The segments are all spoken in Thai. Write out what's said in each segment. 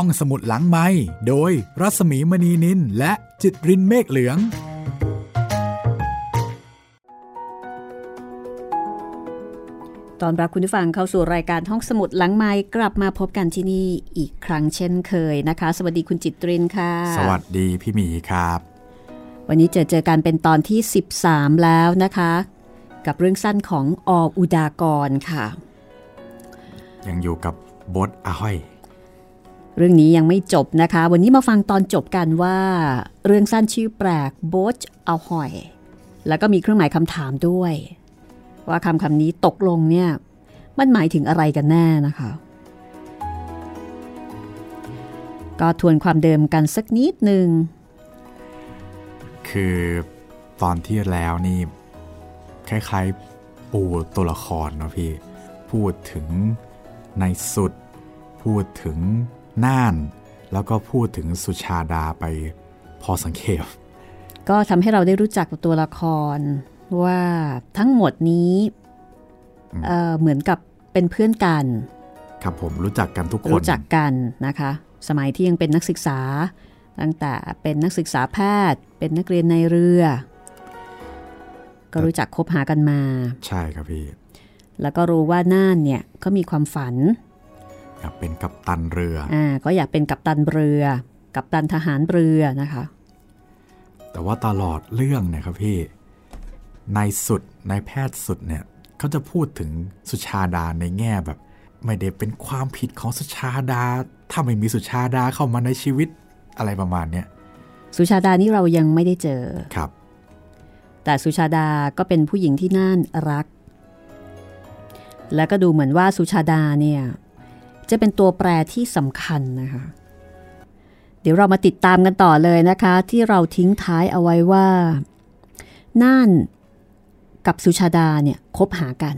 ห้องสมุดหลังไม้โดยรัสมีมณีนินและจิตรินเมฆเหลือง ตอนรับคุณผู้ฟังเข้าสู่รายการห้องสมุดหลังไม้กลับมาพบกันที่นี่อีกครั้งเช่นเคยนะคะ สวัสดีคุณจิตรินค่ะ สวัสดีพี่หมีครับ วันนี้เจอเจอกันเป็นตอนที่ 13 แล้วนะคะ กับเรื่องสั้นของออุดากรค่ะ ยังอยู่กับบทอาห้อย เรื่องนี้ยังไม่จบนะคะ วันนี้มาฟังตอนจบกันว่า เรื่องสั้นชื่อแปลกโบชเอาหอย แล้วก็มีเครื่องหมายคำถามด้วย ว่าคำคำนี้ตกลงเนี่ยมันหมายถึงอะไรกันแน่นะคะ ก็ทวนความเดิมกันสักนิดหนึ่ง คือตอนที่แล้วนี่ คล้ายๆ ปูตัวละครเนาะพี่ พูดถึงในสุด พูดถึง น่าน แล้วก็พูดถึงสุชาดาไปพอสังเขปก็ทำให้เราได้รู้จักกับตัวละครว่าทั้งหมดนี้เอ่อเหมือนกับเป็นเพื่อนกัน ครับผมรู้จักกันทุกคน รู้จักกันนะคะ สมัยที่ยังเป็นนักศึกษา ตั้งแต่เป็นนักศึกษาแพทย์ เป็นนักเรียนในเรือ ก็รู้จักคบหากันมา ใช่ครับพี่ แล้วก็รู้ว่าน่านเนี่ยก็มีความฝัน อยากเป็นกัปตันเรืออ่าก็อยากเป็นกัปตันเรือ กัปตันทหารเรือนะคะ แต่ว่าตลอดเรื่องเนี่ยครับพี่นายสุดนายแพทย์สุดเนี่ยเขาจะพูดถึงสุชาดาในแง่แบบ ไม่ได้เป็นความผิดของสุชาดา ถ้าไม่มีสุชาดาเข้ามาในชีวิตอะไรประมาณเนี้ยสุชาดานี่เรายังไม่ได้เจอครับ แต่สุชาดาก็เป็นผู้หญิงที่น่านรัก และก็ดูเหมือนว่าสุชาดาเนี่ย จะเป็นตัวแปรที่สำคัญนะคะ เดี๋ยวเรามาติดตามกันต่อเลยนะคะ ที่เราทิ้งท้ายเอาไว้ว่าน่านกับสุชาดาเนี่ยคบหากัน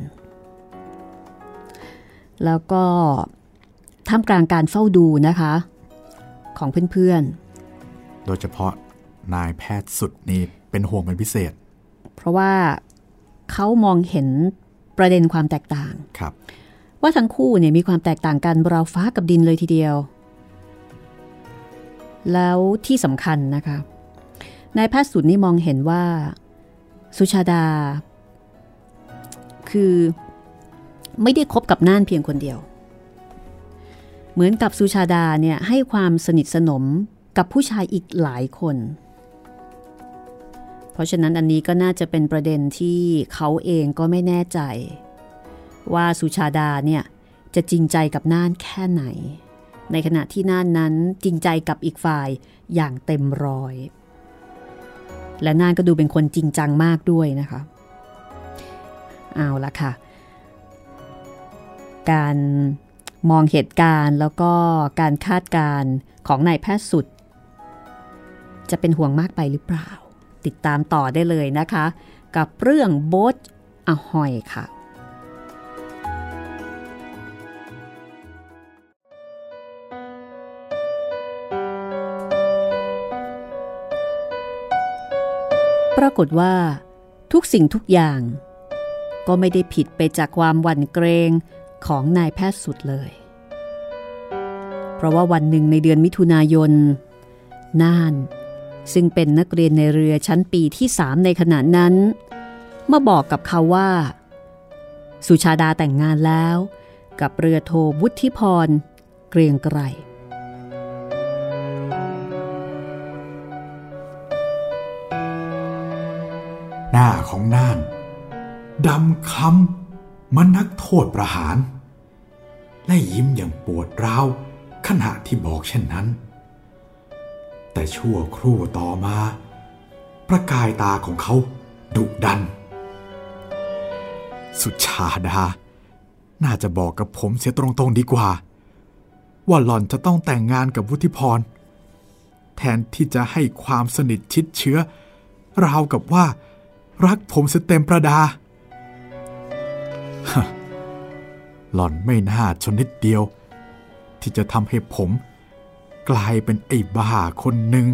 แล้วก็ท่ามกลางการเฝ้าดูนะคะ ของเพื่อนโดยเฉพาะนายแพทย์สุดนี่เป็นห่วงเป็นพิเศษๆเพราะว่าเขามองเห็นประเด็นความแตกต่างครับ ว่าทั้งคู่เนี่ยมีความแตกต่างกันราวฟ้ากับดินเลยทีเดียว แล้วที่สำคัญนะคะนายแพทย์สุดนี่มองเห็นว่า สุชาดา คือไม่ได้คบกับน่านเพียงคนเดียว เหมือนกับสุชาดาเนี่ยให้ความสนิทสนมกับผู้ชายอีกหลายคน เพราะฉะนั้นอันนี้ก็น่าจะเป็นประเด็นที่เขาเองก็ไม่แน่ใจ ว่าสุชาดาเนี่ยจะจริงใจกับน่านแค่ไหน ในขณะที่น่านนั้นจริงใจกับอีกฝ่ายอย่างเต็มร้อย และน่านก็ดูเป็นคนจริงจังมากด้วยนะคะ เอาละค่ะ การมองเหตุการณ์แล้วก็การคาดการณ์ของนายแพทย์สุด จะเป็นห่วงมากไปหรือเปล่า ติดตามต่อได้เลยนะคะ กับเรื่องโบ๊ทอหอยค่ะ ปรากฏว่า ทุกสิ่งทุกอย่าง ก็ไม่ได้ผิดไปจากความหวั่นเกรงของนายแพทย์สุดเลย เพราะว่าวันหนึ่งในเดือนมิถุนายน น่าน ซึ่งเป็นนักเรียนในเรือชั้นปีที่สามในขณะนั้น มาบอกกับเขาว่า สุชาดาแต่งงานแล้ว กับเรือโทวุฒิพร เกรียงไกร น้าของน่านดำคล้ำมันนักโทษประหาร และยิ้มอย่างปวดร้าวขณะที่บอกเช่นนั้น แต่ชั่วครู่ต่อมา ประกายตาของเขาดุดัน สุชาดา น่าจะบอกกับผมเสียตรงๆดีกว่า ว่าหล่อนจะต้องแต่งงานกับวุฒิพร แทนที่จะให้ความสนิทชิดเชื้อ ราวกับว่า รักผมเสียเต็มประดา หล่อนไม่น่าชนนิดเดียว ที่จะทำให้ผม กลายเป็นไอ้บ้าคนหนึ่ง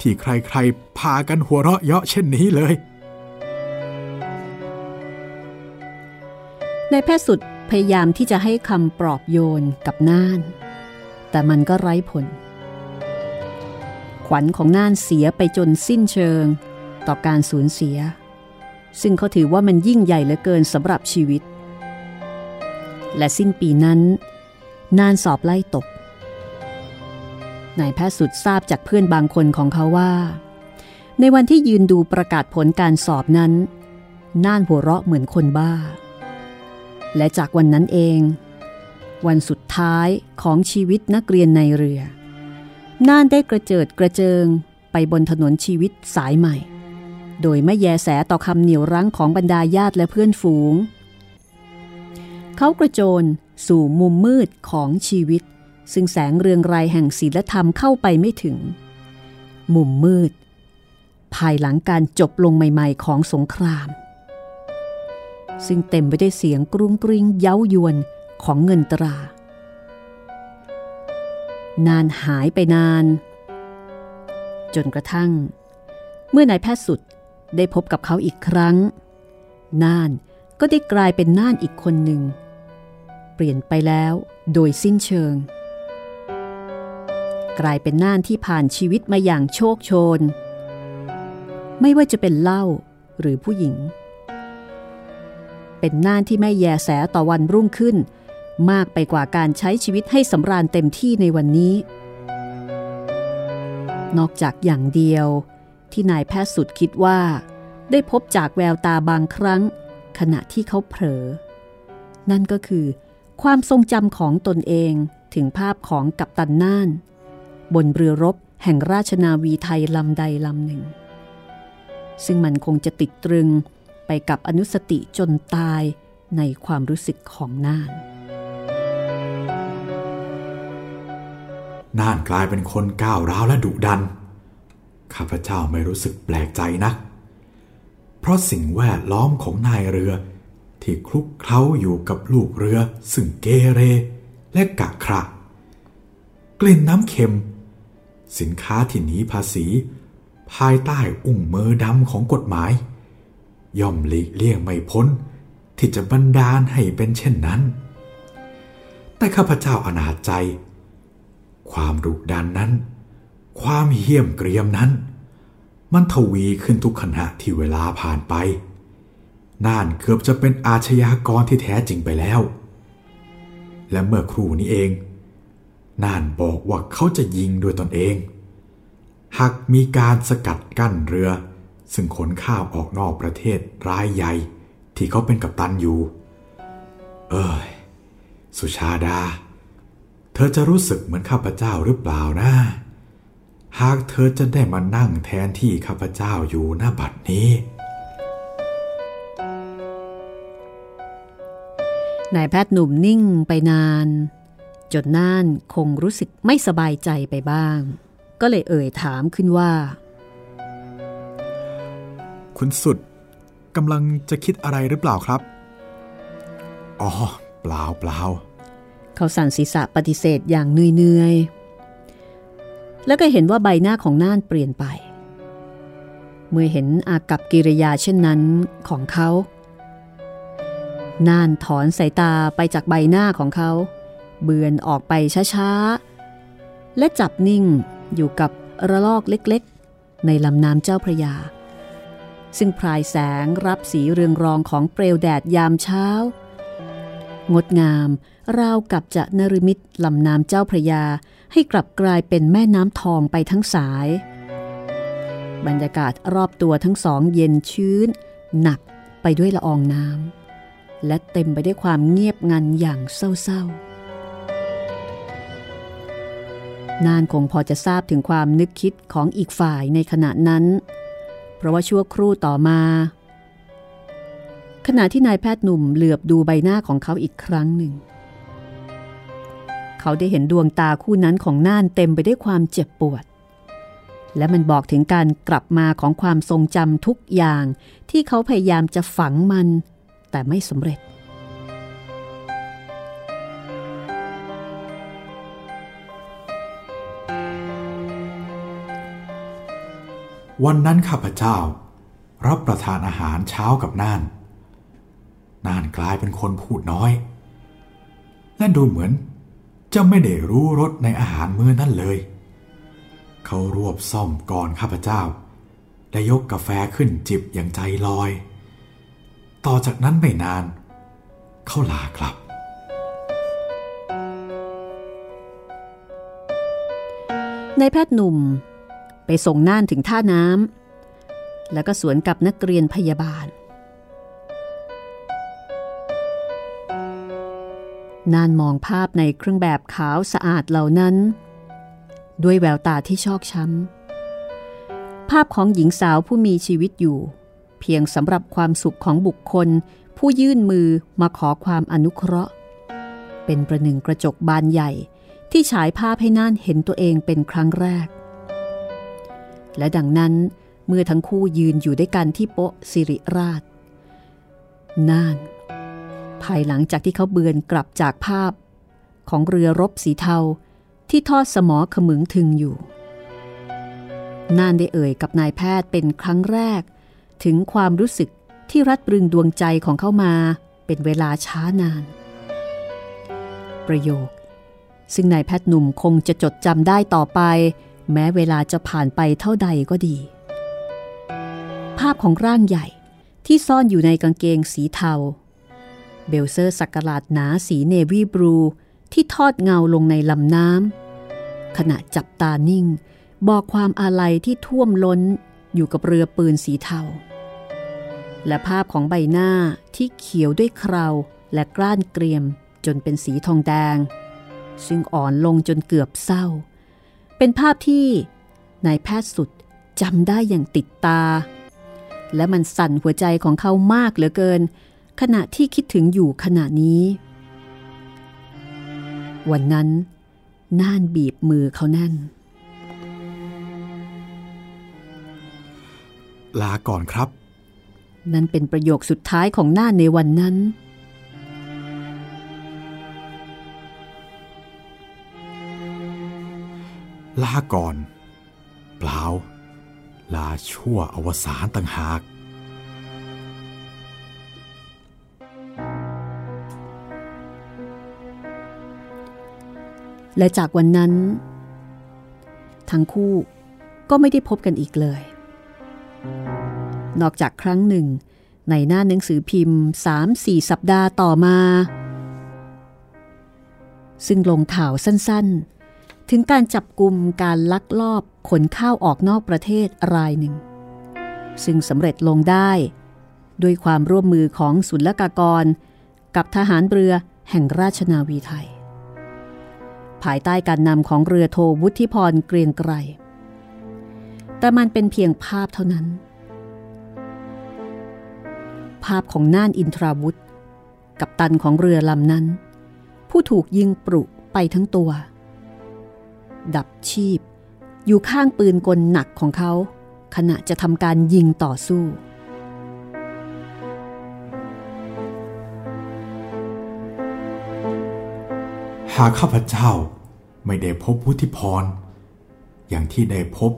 ที่ใครๆพากันหัวเราะเยาะเช่นนี้เลยนายแพทย์สุดพยายามที่จะให้คำปลอบโยนกับน่าน แต่มันก็ไร้ผล ขวัญของน่านเสียไปจนสิ้นเชิง ต่อการสูญเสีย ซึ่งเขาถือว่ามันยิ่งใหญ่เหลือเกินสำหรับชีวิต และสิ้นปีนั้นน่านสอบไล่ตกนายแพทย์สุดทราบจากเพื่อนบางคนของเขาว่า ในวันที่ยืนดูประกาศผลการสอบนั้น น่านหัวเราะเหมือนคนบ้า และจากวันนั้นเอง วันสุดท้ายของชีวิตนักเรียนในเรือ น่านได้กระเจิดกระเจิงไปบนถนนชีวิตสายใหม่ โดยไม่แยแสต่อคำเหนียวรั้งของบรรดาญาติและเพื่อนฝูง เขากระโจนสู่มุมมืดของชีวิต ซึ่งแสงเรืองไรแห่งศีลธรรมเข้าไปไม่ถึง มุมมืด ภายหลังการจบลงใหม่ๆของสงคราม ซึ่งเต็มไปด้วยเสียงกรุ้งกริ้งเย้ายวนของเงินตรา นานหายไปนาน จนกระทั่ง เมื่อนายแพทย์สุด ได้พบกับเขาอีกครั้ง น่านก็ได้กลายเป็นน่านอีกคนหนึ่ง เปลี่ยนไปแล้วโดยสิ้นเชิง กลายเป็นน่านที่ผ่านชีวิตมาอย่างโชคโชน ไม่ว่าจะเป็นเล้าหรือผู้หญิง เป็นน่านที่ไม่แยแสต่อวันรุ่งขึ้น มากไปกว่าการใช้ชีวิตให้สำราญเต็มที่ในวันนี้ นอกจากอย่างเดียว ที่นายแพทย์สุดคิดว่า ได้พบจากแววตาบางครั้ง ขณะที่เขาเผลอ นั่นก็คือ ความทรงจำของตนเองถึงภาพของกัปตันน่าน บนเรือรบแห่งราชนาวีไทยลำใดลำหนึ่ง ซึ่งมันคงจะติดตรึงไปกับอนุสติจนตายในความรู้สึกของน่าน น่านกลายเป็นคนก้าวร้าวและดุดัน ข้าพเจ้าไม่รู้สึกแปลกใจนะัก เพราะสิ่งแวดล้อมของนายเรือ ที่คลุกเคล้าอยู่กับลูกเรือซึ่งเกเร และกะคระกลิ่นน้ำเค็ม สินค้าที่หนีภาษี ภายใต้อุ้งมือดำของกฎหมาย ย่อมหลีกเลี่ยงไม่พ้น ที่จะบันดาลให้เป็นเช่นนั้น แต่ข้าพเจ้าอนาจใจ ความดุดันนั้น ความเหี้ยมเกรียมนั้น มันทวีขึ้นทุกขณะที่เวลาผ่านไป น่านเกือบจะเป็นอาชญากรที่แท้จริงไปแล้ว และเมื่อครู่นี้เอง น่านบอกว่าเขาจะยิงด้วยตนเอง หากมีการสกัดกั้นเรือ ซึ่งขนข้าวออกนอกประเทศรายใหญ่ที่เขาเป็นกัปตันอยู่ เอ้ย สุชาดา เธอจะรู้สึกเหมือนข้าพเจ้าหรือเปล่านะ หากเธอจะได้มานั่งแทนที่ข้าพเจ้าอยู่หน้าบัดนี้ นายแพทย์หนุ่มนิ่งไปนาน จนน่านคงรู้สึกไม่สบายใจไปบ้าง ก็เลยเอ่ยถามขึ้นว่า คุณสุดกำลังจะคิดอะไรหรือเปล่าครับ อ๋อ เปล่าเปล่าเขาสั่นศีรษะปฏิเสธอย่างเนื่อยๆ แล้วก็เห็นว่าใบหน้าของน่านเปลี่ยนไป เมื่อเห็นอากับกิริยาเช่นนั้นของเขาน่านถอนสายตาไปจากใบหน้าของเขา เบือนออกไปช้าๆ และจับนิ่งอยู่กับระลอกเล็กๆ ในลำน้ำเจ้าพระยา ซึ่งพรายแสงรับสีเรืองรองของเปลวแดดยามเช้า งดงามราวกับจะนรมิตลำน้ำเจ้าพระยา ให้กลับกลายเป็นแม่น้ำทองไปทั้งสาย บรรยากาศรอบตัวทั้งสองเย็นชื้น หนักไปด้วยละอองน้ำและเต็มไปด้วยความเงียบงันอย่างเศร้าๆนานคงพอจะทราบถึงความนึกคิดของอีกฝ่ายในขณะนั้น เพราะว่าชั่วครู่ต่อมา ขณะที่นายแพทย์หนุ่มเหลือบดูใบหน้าของเขาอีกครั้งหนึ่ง เขาได้เห็นดวงตาคู่นั้นของน่านเต็มไปด้วยความเจ็บปวด และมันบอกถึงการกลับมาของความทรงจำทุกอย่างที่เขาพยายามจะฝังมัน แต่ไม่สำเร็จ วันนั้นข้าพเจ้า รับประทานอาหารเช้ากับน่านน่านกลายเป็นคนพูดน้อย และดูเหมือน จะไม่ได้รู้รสในอาหารมื้อนั้นเลย เขารวบซ่อมก่อนข้าพเจ้า และยกกาแฟขึ้นจิบอย่างใจลอย ต่อจากนั้นไม่นาน เขาลากลับ ในแพทย์หนุ่มไปส่งน่านถึงท่าน้ำแล้วก็สวนกับนักเรียนพยาบาล นานมองภาพในเครื่องแบบขาวสะอาดเหล่านั้น ด้วยแววตาที่ชอกช้ำ ภาพของหญิงสาวผู้มีชีวิตอยู่ เพียงสำหรับความสุขของบุคคล ผู้ยื่นมือมาขอความอนุเคราะห์ เป็นประหนึ่งกระจกบานใหญ่ที่ฉายภาพให้น่านเห็นตัวเองเป็นครั้งแรก และดังนั้นเมื่อทั้งคู่ยืนอยู่ด้วยกันที่โป๊ะสิริราช น่าน ภายหลังจากที่เขาเบือนกลับจากภาพ ของเรือรบสีเทาที่ทอดสมอขมึงถึงอยู่น่านได้เอ่ยกับนายแพทย์เป็นครั้งแรก ถึงความรู้สึกที่รัดรึงดวงใจของเขามาเป็นเวลาช้านาน ประโยค ซึ่งนายแพทย์หนุ่มคงจะจดจำได้ต่อไป แม้เวลาจะผ่านไปเท่าใดก็ดี ภาพของร่างใหญ่ที่ซ่อนอยู่ในกางเกงสีเทา เบลเซอร์สักกลาดหนาสีเนวีบลูที่ทอดเงาลงในลำน้ำขณะจับตานิ่ง บอกความอาลัยที่ท่วมล้นอยู่กับเรือปืนสีเทา และภาพของใบหน้าที่เขียวด้วยคราวและกล้านเกรียมจนเป็นสีทองแดง ซึ่งอ่อนลงจนเกือบเศร้า เป็นภาพที่นายแพทย์สุดจำได้อย่างติดตา และมันสั่นหัวใจของเขามากเหลือเกิน ขณะที่คิดถึงอยู่ขณะนี้ วันนั้นน่านบีบมือเขาแน่น ลาก่อนครับ นั่นเป็นประโยคสุดท้ายของน่านในวันนั้น ลาก่อน เปล่า ลาชั่วอวสานต่างหาก และจากวันนั้น ทั้งคู่ก็ไม่ได้พบกันอีกเลย นอกจากครั้งหนึ่ง ในหน้าหนังสือพิมพ์3-4สัปดาห์ต่อมา ซึ่งลงข่าวสั้นๆ ถึงการจับกลุ่มการลักลอบขนข้าวออกนอกประเทศรายหนึ่ง ซึ่งสำเร็จลงได้ด้วยความร่วมมือของศุลกากร กับทหารเรือแห่งราชนาวีไทย ภายใต้การนำของเรือโทวุฒิพรเกรียงไกร แต่มันเป็นเพียงภาพเท่านั้น ภาพของน่านอินทราวุธ กับตันของเรือลำนั้น ผู้ถูกยิงปรุไปทั้งตัว ดับชีพอยู่ข้างปืนกลหนักของเขา ขณะจะทำการยิงต่อสู้ หากข้าพเจ้าไม่ได้พบพุทธิพร อย่างที่ได้พบ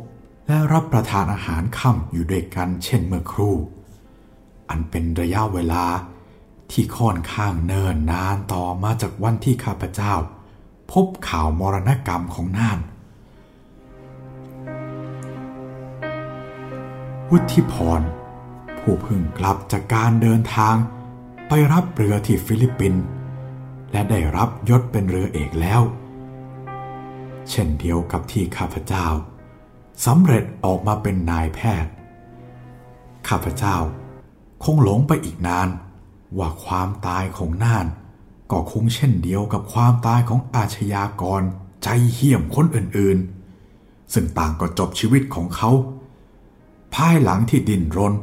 และรับประทานอาหารค่ำอยู่ด้วยกันเช่นเมื่อครู่ อันเป็นระยะเวลาที่ค่อนข้างเนิ่นนานต่อมาจากวันที่ข้าพเจ้า พบข่าวมรณกรรมของน่าน วุฒิพร ผู้เพิ่งกลับจากการเดินทางไปรับเรือที่ฟิลิปปินส์ และได้รับยศเป็นเรือเอกแล้ว เช่นเดียวกับที่ข้าพเจ้าสำเร็จออกมาเป็นนายแพทย์ ข้าพเจ้าคงหลงไปอีกนาน ว่าความตายของน่าน ก็คงเช่นเดียวกับความตายของอาชญากรใจเหี้ยมคนอื่นๆ ซึ่งต่างก็จบชีวิตของเขา ภายหลังที่ดิ้นรน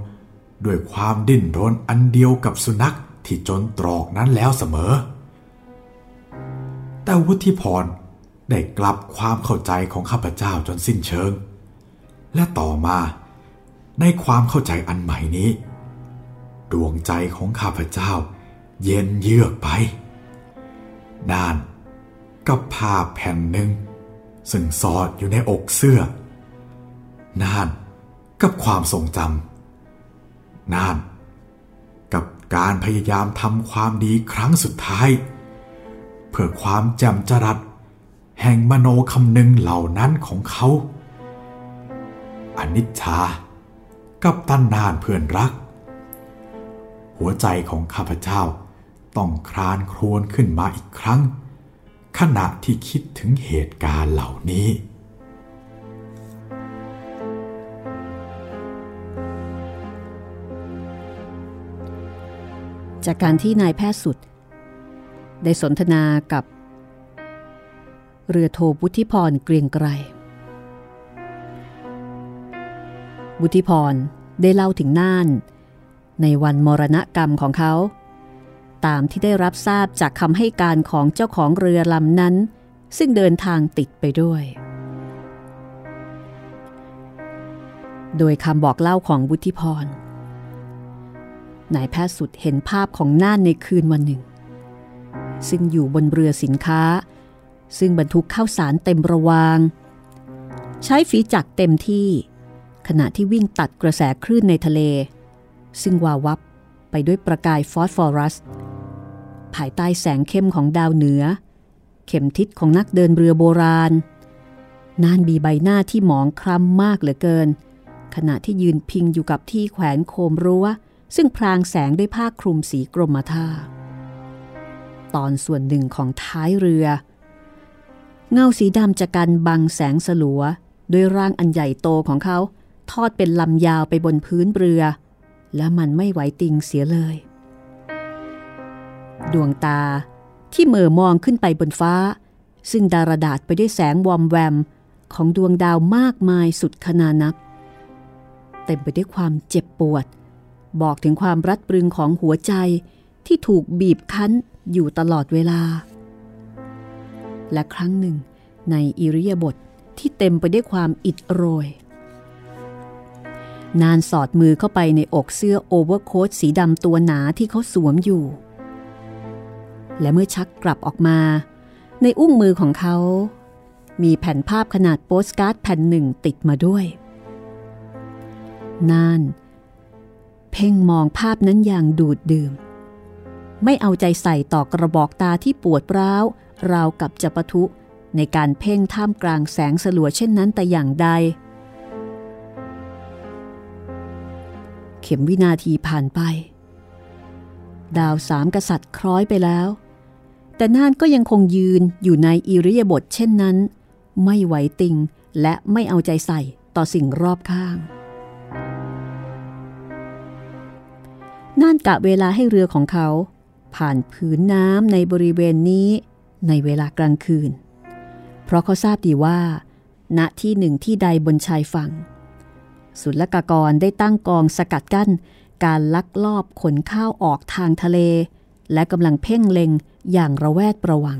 ด้วยความดิ้นรนอันเดียวกับสุนัขที่จนตรอกนั้นแล้วเสมอ แต่วุฒิพรได้กลับความเข้าใจของข้าพเจ้าจนสิ้นเชิง และต่อมาในความเข้าใจอันใหม่นี้ ดวงใจของข้าพเจ้า เย็นเยือกไปน่านกับผ้าแผ่นหนึ่งซึ่งสอดอยู่ในอกเสื้อ น่านกับความทรงจำน่านกับการพยายามทำความดีครั้งสุดท้าย พื่อความจำจรัดแห่งมโนคำนึงเหล่านั้นของเขาอนิจชากับตันนานเพื่อนรัก หัวใจของข้าพเจ้าต้องครานครวญขึ้นมาอีกครั้ง ขณะที่คิดถึงเหตุการณ์เหล่านี้ จากการที่นายแพทย์สุด ได้สนทนากับ เรือโทบุธิพรเกรียงไกร บุธิพรได้เล่าถึงน่าน ในวันมรณกรรมของเขา ตามที่ได้รับทราบจากคำให้การของเจ้าของเรือลำนั้น ซึ่งเดินทางติดไปด้วย โดยคำบอกเล่าของบุธิพรนายแพทย์สุดเห็นภาพของน่านในคืนวันหนึ่ง ซึ่งอยู่บนเรือสินค้า ซึ่งบรรทุกข้าวสารเต็มระวาง ใช้ฝีจักเต็มที่ ขณะที่วิ่งตัดกระแสคลื่นในทะเล ซึ่งวาวับไปด้วยประกายฟอสฟอรัส ภายใต้แสงเข้มของดาวเหนือ เข็มทิศของนักเดินเรือโบราณนานบีใบหน้าที่หมองคล้ำมากเหลือเกิน ขณะที่ยืนพิงอยู่กับที่แขวนโคมรั้ว ซึ่งพรางแสงด้วยผ้าคลุมสีกรมท่า ตอนส่วนหนึ่งของท้ายเรือ เงาสีดำจะกันบังแสงสลัวด้วยร่างอันใหญ่โตของเขา ทอดเป็นลำยาวไปบนพื้นเรือ และมันไม่ไหวติงเสียเลย ดวงตาที่เหม่อมองขึ้นไปบนฟ้า ซึ่งดารดาษไปด้วยแสงวอมแวม ของดวงดาวมากมายสุดขนานับ เต็มไปด้วยความเจ็บปวด บอกถึงความรัดปรึงของหัวใจที่ถูกบีบคั้น อยู่ตลอดเวลา และครั้งหนึ่งในอิริยาบถทที่เต็มไปด้วยความอิดโรย นานสอดมือเข้าไปในอกเสื้อโอเวอร์โค้ทสีดำตัวหนาที่เขาสวมอยู่ และเมื่อชักกลับออกมา ในอุ้งมือของเขา มีแผ่นภาพขนาดโปสการ์ดแผ่นหนึ่งติดมาด้วยนานเพ่งมองภาพนั้นอย่างดูดดื่ม ไม่เอาใจใส่ต่อกระบอกตาที่ปวดร้าว ราวกับจะปะทุ ในการเพ่งท่ามกลางแสงสลัวเช่นนั้นแต่อย่างใด เข็มวินาทีผ่านไป ดาวสามกษัตริย์คล้อยไปแล้ว แต่น่านก็ยังคงยืนอยู่ในอิริยาบถเช่นนั้น ไม่ไหวติงและไม่เอาใจใส่ต่อสิ่งรอบข้างน่านกะเวลาให้เรือของเขา ผ่านผืนน้ำในบริเวณนี้ในเวลากลางคืน เพราะเขาทราบดีว่า ณที่หนึ่งที่ใดบนชายฝั่ง ศุลกากรได้ตั้งกองสกัดกั้น การลักลอบขนข้าวออกทางทะเล และกำลังเพ่งเล็งอย่างระแวดประวัง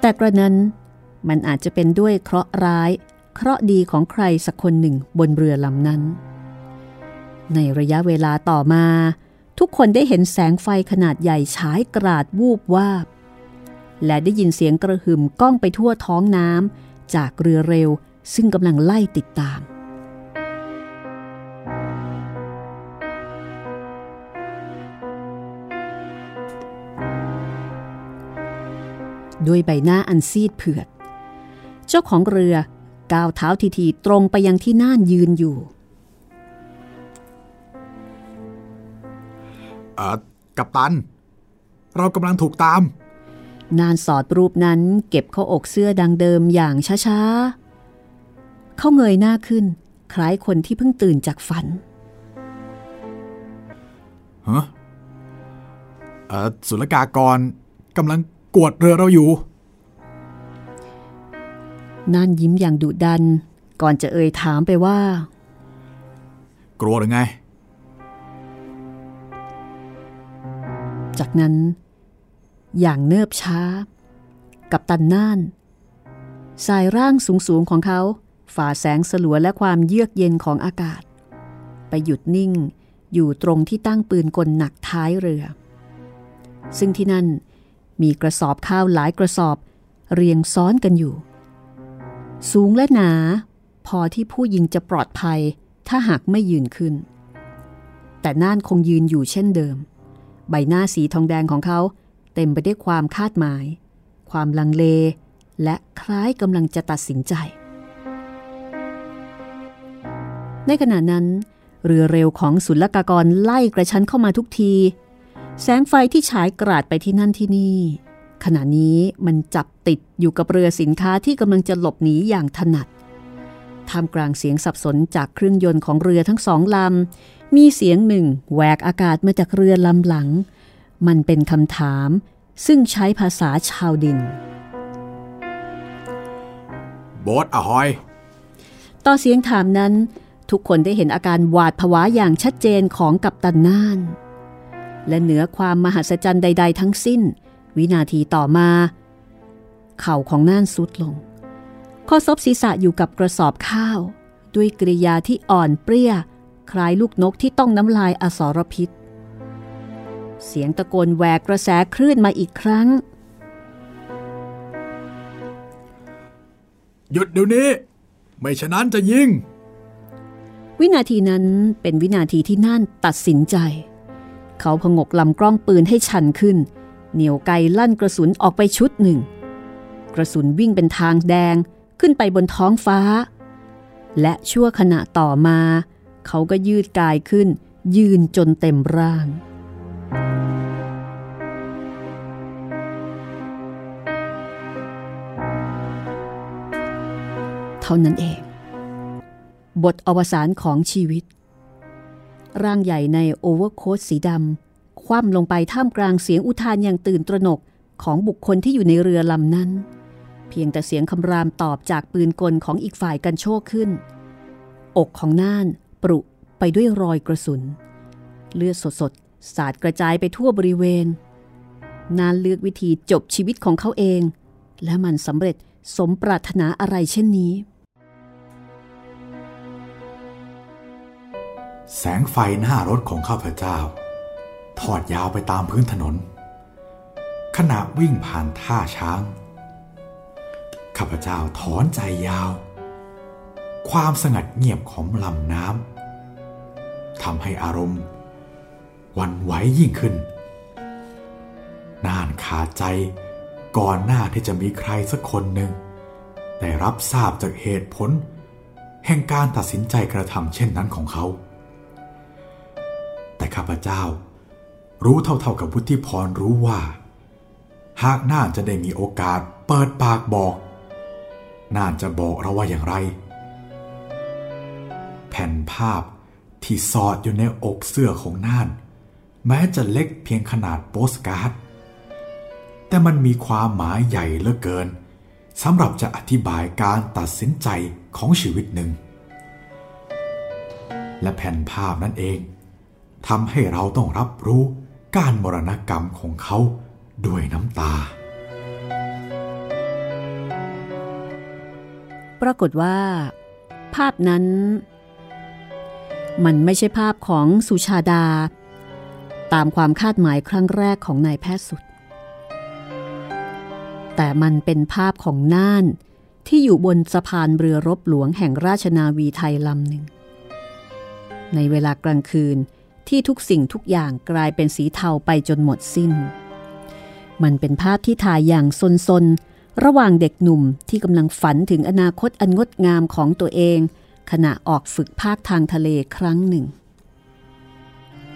แต่กระนั้นมันอาจจะเป็นด้วยเคราะห์ร้าย เคราะห์ดีของใครสักคนหนึ่งบนเรือลำนั้น ในระยะเวลาต่อมา ทุกคนได้เห็นแสงไฟขนาดใหญ่ฉายกราดวูบวาบ และได้ยินเสียงกระหึ่มก้องไปทั่วท้องน้ำจากเรือเร็วซึ่งกำลังไล่ติดตาม ด้วยใบหน้าอันซีดเผือด เจ้าของเรือก้าวเท้าทีทีตรงไปยังที่น่านยืนอยู่ ออกัปตัน เรากำลังถูกตาม นานสอดรูปนั้นเก็บเข้าอกเสื้อดังเดิมอย่างช้าเขาเงยหน้าขึ้น คล้ายคนที่เพิ่งตื่นจากฝันฮะเออสุลกากรกำลังกวดเรือเราอยู่นั่นยิ้มอย่างดุดัน ก่อนจะเอ่ยถามไปว่า กลัวหรือไง จากนั้น อย่างเนิบช้า กับตันน่าน สายร่างสูงๆของเขาฝ่าแสงสลัวและความเยือกเย็นของอากาศ ไปหยุดนิ่งอยู่ตรงที่ตั้งปืนกลหนักท้ายเรือ ซึ่งที่นั่นมีกระสอบข้าวหลายกระสอบเรียงซ้อนกันอยู่ สูงและหนา พอที่ผู้ยิงจะปลอดภัยถ้าหากไม่ยืนขึ้น แต่น่านคงยืนอยู่เช่นเดิม ใบหน้าสีทองแดงของเขา เต็มไปด้วยความคาดหมายคความลังเล และคล้ายกำลังจะตัดสินใจ ในขณะนั้น เรือเร็วของศุลกากรไล่กระชั้นเข้ามาทุกที แสงไฟที่ฉายกราดไปที่นั่นที่นี่ ขณะนี้มันจับติดอยู่กับเรือสินค้าที่กำลังจะหลบหนีอย่างถนัดท่ามกลางเสียงสับสนจากเครื่องยนต์ของเรือทั้งสองลำ มีเสียงหนึ่งแหวกอากาศมาจากเรือลำหลัง มันเป็นคำถามซึ่งใช้ภาษาชาวดิน โบสอะฮอย ต่อเสียงถามนั้น ทุกคนได้เห็นอาการหวาดผวาอย่างชัดเจนของกัปตันน่าน และเหนือความมหัศจรรย์ใด ๆ ทั้งสิ้น วินาทีต่อมา เข่าของน่านสุดลง ข้อซบศีรษะอยู่กับกระสอบข้าว ด้วยกริยาที่อ่อนเปรี้ย คล้ายลูกนกที่ต้องน้ำลายอสรพิษ เสียงตะโกนแหวกกระแสคลื่นมาอีกครั้ง หยุดเดี๋ยวนี้ ไม่ฉะนั้นจะยิง วินาทีนั้นเป็นวินาทีที่น่านตัดสินใจ เขาพงกลำกล้องปืนให้ชันขึ้น เหนียวไกลั่นกระสุนออกไปชุดหนึ่ง กระสุนวิ่งเป็นทางแดงขึ้นไปบนท้องฟ้า และชั่วขณะต่อมา เขาก็ยืดกายขึ้น ยืนจนเต็มร่าง เท่านั้นเอง บทอวสานของชีวิต ร่างใหญ่ในโอเวอร์โค้ทสีดำคว่ำลงไปท่ามกลางเสียงอุทานอย่างตื่นตระหนกของบุคคลที่อยู่ในเรือลำนั้น เพียงแต่เสียงคำรามตอบจากปืนกลของอีกฝ่ายกันโชคขึ้น อกของน่าน ปรุไปด้วยรอยกระสุน เลือดสดๆสาดกระจายไปทั่วบริเวณ นานเลือกวิธีจบชีวิตของเขาเอง และมันสำเร็จสมปรารถนาอะไรเช่นนี้ แสงไฟหน้ารถของข้าพเจ้า ทอดยาวไปตามพื้นถนน ขณะวิ่งผ่านท่าช้าง ข้าพเจ้าถอนใจยาว ความสงัดเงียบของลำน้ำ ทำให้อารมณ์ วันไหวยิ่งขึ้น น่านขาดใจก่อนหน้าที่จะมีใครสักคนหนึ่งได้รับทราบจากเหตุผล แห่งการตัดสินใจกระทำเช่นนั้นของเขา แต่ข้าพเจ้า รู้เท่าๆกับวุฒิพรรู้ว่า หากน่านจะได้มีโอกาสเปิดปากบอก น่านจะบอกเราว่าอย่างไร แผ่นภาพ ที่สอดอยู่ในอกเสื้อของน่าน แม้จะเล็กเพียงขนาดโปสการ์ด แต่มันมีความหมายใหญ่เหลือเกินสำหรับจะอธิบายการตัดสินใจของชีวิตหนึ่ง และแผ่นภาพนั่นเองทำให้เราต้องรับรู้การมรณกรรมของเขาด้วยน้ำตา ปรากฏว่า ภาพนั้น มันไม่ใช่ภาพของสุชาดา ตามความคาดหมายครั้งแรกของนายแพทย์สุด แต่มันเป็นภาพของน่านที่อยู่บนสะพานเรือรบหลวงแห่งราชนาวีไทยลำหนึ่ง ในเวลากลางคืนที่ทุกสิ่งทุกอย่างกลายเป็นสีเทาไปจนหมดสิ้น มันเป็นภาพที่ถ่ายอย่างซนๆ ระหว่างเด็กหนุ่มที่กำลังฝันถึงอนาคตอันงดงามของตัวเอง ขณะออกฝึกภาคทางทะเลครั้งหนึ่ง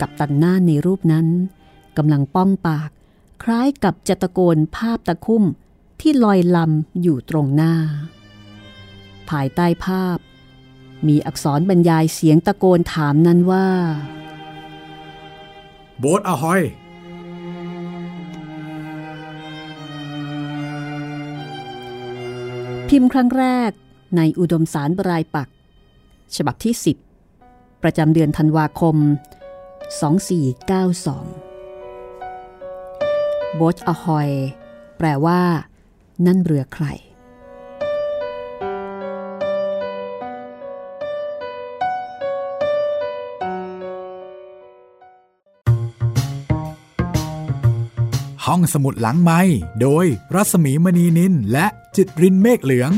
กับตันหน้าในรูปนั้นกำลังป้องปาก คล้ายกับจะตะโกนภาพตะคุ่มที่ลอยลำอยู่ตรงหน้า ภายใต้ภาพ มีอักษรบรรยายเสียงตะโกนถามนั้นว่า โบสอะฮอยพิมพ์ครั้งแรกในอุดมสารบรายปัก ฉบับที่ 10 ประจำเดือนธันวาคม 2492โบชอฮอย แปลว่า นั่นเรือใคร ห้องสมุดหลังไม้โดยรัสมีมณีนินและจิตรินเมฆเหลือง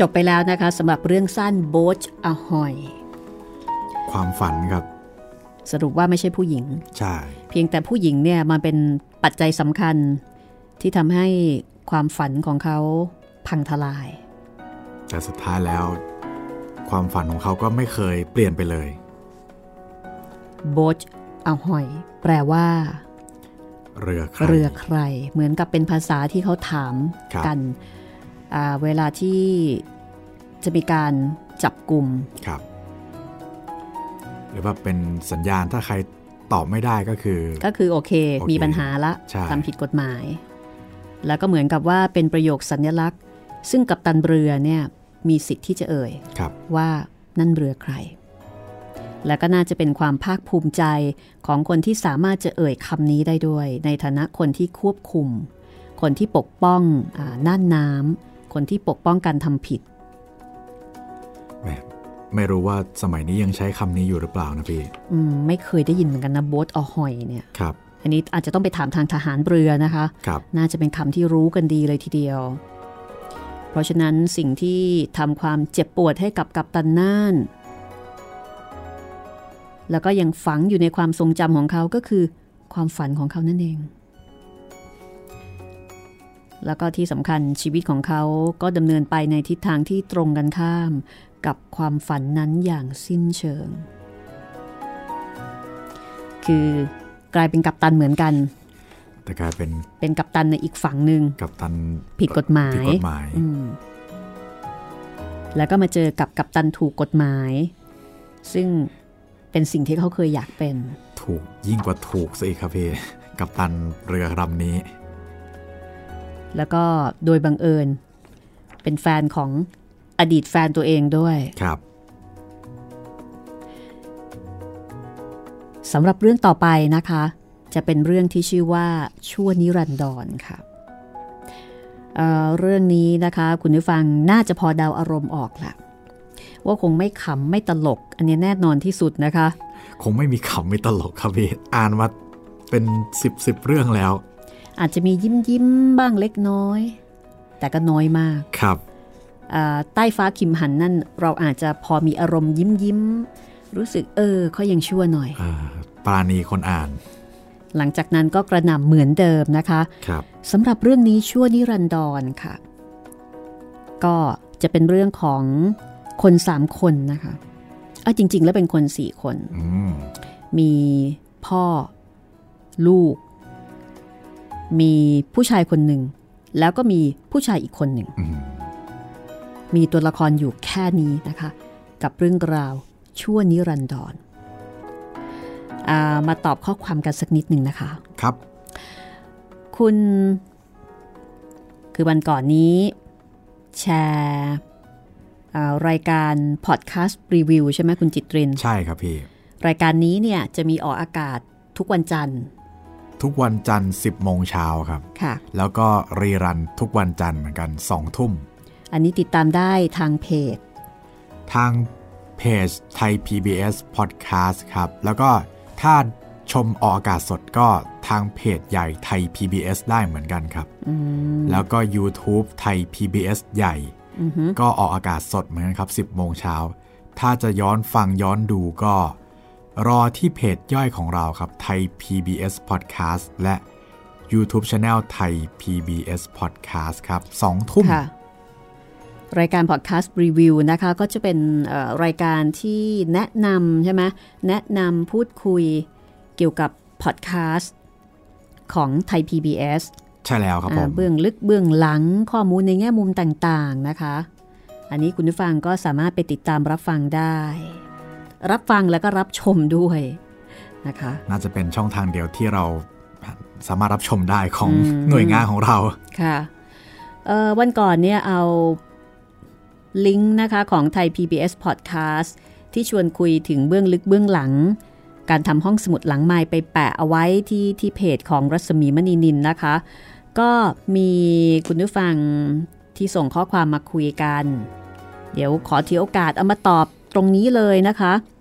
จบไปแล้วนะคะสำหรับเรื่องสั้นโบชอฮอย ความฝันครับ สรุปว่าไม่ใช่ผู้หญิง ใช่ เพียงแต่ผู้หญิงเนี่ยมันเป็นปัจจัยสำคัญที่ทำให้ความฝันของเขาพังทลาย แต่สุดท้ายแล้ว ความฝันของเขาก็ไม่เคยเปลี่ยนไปเลยโบชเอาหอย แปลว่า เรือใครเรือใคร เหมือนกับเป็นภาษาที่เขาถามครับกันอ่า เวลาที่จะมีการจับกลุ่มครับ หรือว่าเป็นสัญญาณถ้าใครตอบไม่ได้ก็คือ ก็คือโอเคโอเคมีปัญหาละใช่ทำผิดกฎหมาย แล้วก็เหมือนกับว่าเป็นประโยคสัญลักษณ์ ซึ่งกัปตันเรือเนี่ยมีสิทธิ์ที่จะเอ่ยครับว่านั่นเรือใคร และก็น่าจะเป็นความภาคภูมิใจของคนที่สามารถจะเอ่ยคำนี้ได้ด้วย ในฐานะคนที่ควบคุม คนที่ปกป้องอาน่านน้ำ คนที่ปกป้องการทำผิดแหมไม่รู้ว่าสมัยนี้ยังใช้คำนี้อยู่หรือเปล่านะพี่ อืม ไม่เคยได้ยินเหมือนกันนะโบสออหอยเนี่ยครับ อันนี้อาจจะต้องไปถามทางทหารเรือนะคะครับน่าจะเป็นคำที่รู้กันดีเลยทีเดียว เพราะฉะนั้นสิ่งที่ทำความเจ็บปวดให้กับกัปตันน่าน แล้วก็ยังฝังอยู่ในความทรงจำของเขาก็คือ ความฝันของเขานั่นเอง แล้วก็ที่สำคัญชีวิตของเขาก็ดำเนินไปในทิศทางที่ตรงกันข้าม กับความฝันนั้นอย่างสิ้นเชิง คือกลายเป็นกัปตันเหมือนกัน แต่กลายเป็นเป็นกัปตันในอีกฝั่งหนึ่งกัปตันผิดกฎหมายผิดกฎหมายอืมแล้วก็มาเจอกับกัปตันถูกกฎหมาย ซึ่งเป็นสิ่งที่เขาเคยอยากเป็น ถูกยิ่งกว่าถูกซะอีกครับพี่กัปตันเรือลำนี้ แล้วก็โดยบังเอิญ เป็นแฟนของอดีตแฟนตัวเองด้วยครับสำหรับเรื่องต่อไปนะคะ จะเป็นเรื่องที่ชื่อว่าชั่วนิรันดรค่ะเอ่อเรื่องนี้นะคะคุณผู้ฟังน่าจะพอเดาอารมณ์ออกแหละว่าคงไม่ขำไม่ตลก อันนี้แน่นอนที่สุดนะคะ คงไม่มีขำไม่ตลกครับพี่อ่านมาเป็นสิบสิบเรื่องแล้ว อาจจะมียิ้มยิ้มๆบ้างเล็กน้อย แต่ก็น้อยมากครับอ่าใต้ฟ้าคิมหันนั่นเราอาจจะพอมีอารมณ์ยิ้มยิ้มๆรู้สึกเออเขายังชั่วหน่อยอ่าปราณีคนอ่าน หลังจากนั้นก็กระหน่ำเหมือนเดิมนะคะครับสำหรับเรื่องนี้ชั่วนิรันดรค่ะ ก็จะเป็นเรื่องของคนสามคนนะคะอะจริง ๆ แล้วเป็นคนสี่คนอืมมีพ่อ ลูก มีผู้ชายคนหนึ่ง แล้วก็มีผู้ชายอีกคนหนึ่งอืมมีตัวละครอยู่แค่นี้นะคะ กับเรื่องราวชั่วนิรันดรอ่ามาตอบข้อความกันสักนิดหนึ่งนะคะ ครับ คุณ คือวันก่อนนี้ แชร์อ่ารายการพอดแคสต์รีวิวใช่ไหมคุณจิตริน ใช่ครับพี่ รายการนี้เนี่ยจะมีออกอากาศทุกวันจันทร์ ทุกวันจันทร์ 10 โมงเช้าครับ ค่ะ แล้วก็รีรันทุกวันจันทร์เหมือนกัน 2 ทุ่ม อันนี้ติดตามได้ทางเพจ ทางเพจไทย PBS Podcast ครับ แล้วก็ถ้าชมออกอากาศสดก็ทางเพจใหญ่ไทย PBS ได้เหมือนกันครับอืมแล้วก็ YouTube ไทย PBS ใหญ่อือฮึก็ออกอากาศสดเหมือนกันครับ 10 โมงเช้า ถ้าจะย้อนฟังย้อนดูก็ รอที่เพจย่อยของเราครับไทย PBS Podcast และ YouTube Channel ไทย PBS Podcast ครับ2ทุ่มค่ะรายการพอดแคสต์รีวิวนะคะ ก็จะเป็นเอ่อรายการที่แนะนำใช่ไหมแนะนำพูดคุยเกี่ยวกับพอดแคสต์ของไทย PBS ใช่แล้วครับผอ่ามเบื้องลึกเบื้องหลังข้อมูลในแง่มุมต่างๆนะคะ อันนี้คุณผู้ฟังก็สามารถไปติดตามรับฟังได้ รับฟังแล้วก็รับชมด้วยนะคะ น่าจะเป็นช่องทางเดียวที่เราสามารถรับชมได้ของอืมหน่วยงานของเรา ค่ะเอ่อวันก่อนเนี่ยเอาลิงก์นะคะของไทย PBS Podcast ที่ชวนคุยถึงเบื้องลึกเบื้องหลัง การทำห้องสมุดหลังไม้ไปแปะเอาไว้ที่ที่เพจของรัศมีมณีนินนะคะ ก็มีคุณผู้ฟังที่ส่งข้อความมาคุยกัน เดี๋ยวขอถือโอกาสเอามาตอบตรงนี้เลยนะคะเอ่อ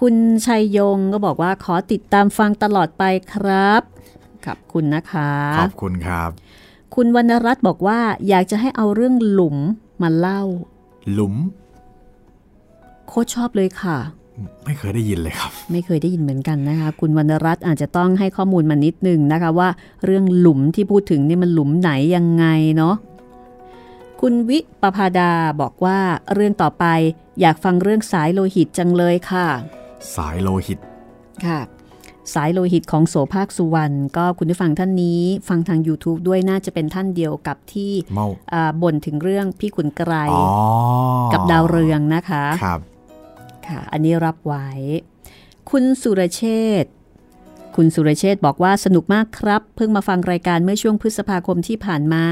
คุณชัยยงก็บอกว่าขอติดตามฟังตลอดไปครับขอบคุณนะคะ ขอบคุณครับ คุณวรรณรัตน์บอกว่าอยากจะให้เอาเรื่องหลุมมาเล่า หลุม โคตรชอบเลยค่ะ ไม่เคยได้ยินเลยครับ ไม่เคยได้ยินเหมือนกันนะคะ คุณวรรณรัตน์อาจจะต้องให้ข้อมูลมานิดนึงนะคะว่าเรื่องหลุมที่พูดถึงนี่มันหลุมไหนยังไงเนาะ คุณวิปภาดาบอกว่าเรื่องต่อไปอยากฟังเรื่องสายโลหิตจังเลยค่ะ สายโลหิต ค่ะ สายโลหิตของโสภาคสุวรรณก็คุณผู้ฟังท่านนี้ ฟังทาง YouTube ด้วยน่าจะเป็นท่านเดียวกับที่เมาอ่าบ่นถึงเรื่องพี่ขุนไกรอ๋อกับดาวเรืองนะคะ ครับ ค่ะ อันนี้รับไว้ คุณสุรเชษฐ์ คุณสุรเชษฐ์บอกว่าสนุกมากครับ เพิ่งมาฟังรายการเมื่อช่วงพฤษภาคมที่ผ่านมา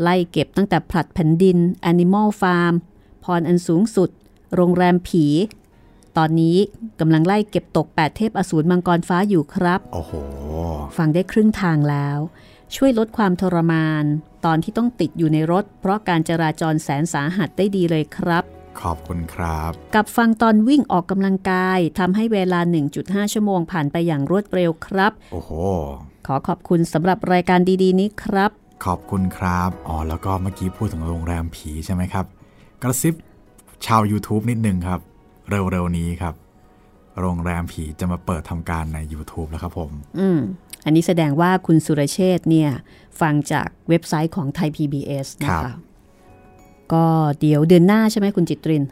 ไล่เก็บตั้งแต่ผลัดแผ่นดิน Animal Farm พรอันสูงสุด โรงแรมผี ตอนนี้กำลังไล่เก็บตก 8 เทพอสูรมังกรฟ้าอยู่ครับ โอ้โห ฟังได้ครึ่งทางแล้ว ช่วยลดความทรมาน ตอนที่ต้องติดอยู่ในรถ เพราะการจราจรแสนสาหัสได้ดีเลยครับ ขอบคุณครับ กับฟังตอนวิ่งออกกำลังกายทำให้เวลา 1.5 ชั่วโมงผ่านไปอย่างรวดเร็วครับ โอ้โห ขอขอบคุณสำหรับรายการดีๆ นี้ครับ ขอบคุณครับ อ๋อ แล้วก็เมื่อกี้พูดถึงโรงแรมผีใช่ไหมครับ กระซิบชาว YouTube นิดนึงครับ เร็วๆ นี้ครับ โรงแรมผีจะมาเปิดทำการใน YouTube แล้วครับผม อืมอันนี้แสดงว่าคุณสุรเชษฐ์เนี่ย ฟังจากเว็บไซต์ของไทย PBS นะครัคะบ ก็เดี๋ยวเดือนหน้าใช่ไหมคุณจิตริน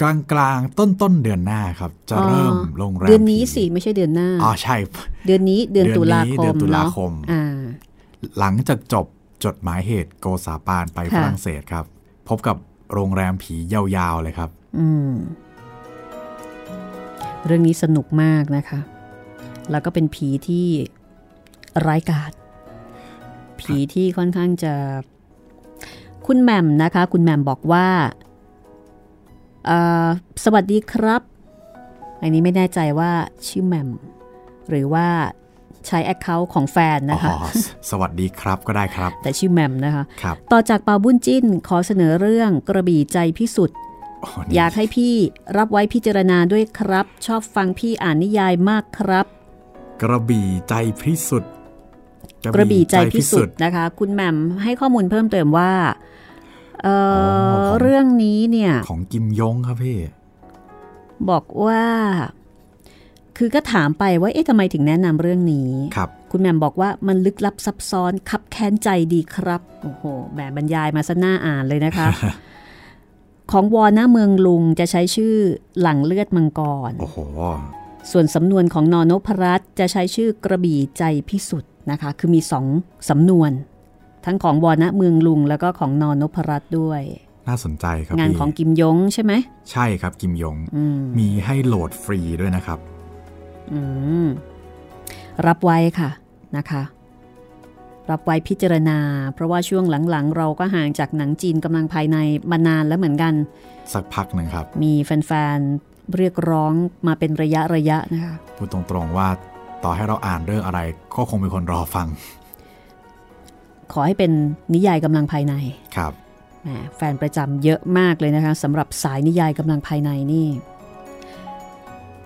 กลางกลางต้นต้นๆเดือนหน้าครับ จะเริ่มอ๋อโรงแรมเดือนนี้ผีสิไม่ใช่เดือนหน้าอ๋อใช่ เดือนนี้เดือนเดือนตุลานี้คเดือมนตุลาเนาะคมอ่าหลังจากจบจดหมายเหตุโกซาปานไปค่ะฝรั่งเศสครับ พบกับโรงแรมผียาวๆเลยครับอืมเรื่องนี้สนุกมากนะคะ แล้วก็เป็นผีที่ร้ายกาจผีที่ค่อนข้างจะ คุณแหม่มนะคะ คุณแหม่มบอกว่าเอ่อสวัสดีครับ อันนี้ไม่แน่ใจว่าชื่อแหม่มหรือว่าใช้แอคเคาท์ของแฟนนะคะอ๋อสวัสดีครับก็ได้ครับ แต่ชื่อแหม่มนะคะครับ ต่อจากเปาบุญจิ้นขอเสนอเรื่องกระบี่ใจพิสุทธิ์โอ้นี่อยากให้พี่รับไว้พิจารณาด้วยครับ ชอบฟังพี่อ่านนิยายมากครับ กระบี่ใจพิสุทธิ์ กระบี่ใจพิสุทธิ์นะคะ คุณแหม่มให้ข้อมูลเพิ่มเติมว่าเอ่ออเรื่องนี้เนี่ย ของกิมยงครับพี่ บอกว่า คือก็ถามไปว่า เอ๊ะทำไมถึงแนะนำเรื่องนี้ครับ คุณแหม่มบอกว่ามันลึกลับซับซ้อนคับแค้นใจดีครับ โอ้โหแหมบรรยายมาซะหน้าอ่านเลยนะคะ ของวอหน้าเมืองลุงจะใช้ชื่อหลังเลือดมังกร โอ้โห ส่วนสำนวนของนอนพรัตน์จะใช้ชื่อกระบี่ใจพิสุทธิ์นะคะ คือมีสองสำนวน ทั้งของวอนะเมืองลุงแล้วก็ของนอนพรัตน์ด้วย น่าสนใจครับ งานพี่ของกิมยงใช่ไหม ใช่ครับกิมยงอืมมีให้โหลดฟรีด้วยนะครับอืมรับไว้ค่ะนะคะ รับไว้พิจารณา เพราะว่าช่วงหลังๆ เราก็ห่างจากหนังจีนกำลังภายในมานานแล้วเหมือนกัน สักพักหนึ่งครับ มีแฟนๆ เรียกร้องมาเป็นระยะระยะนะคะพูดตรงๆว่าต่อให้เราอ่านเรื่องอะไร ก็คงมีคนรอฟัง ขอให้เป็นนิยายกำลังภายในครับแหมแฟนประจำเยอะมากเลยนะคะสำหรับสายนิยายกำลังภายในนี่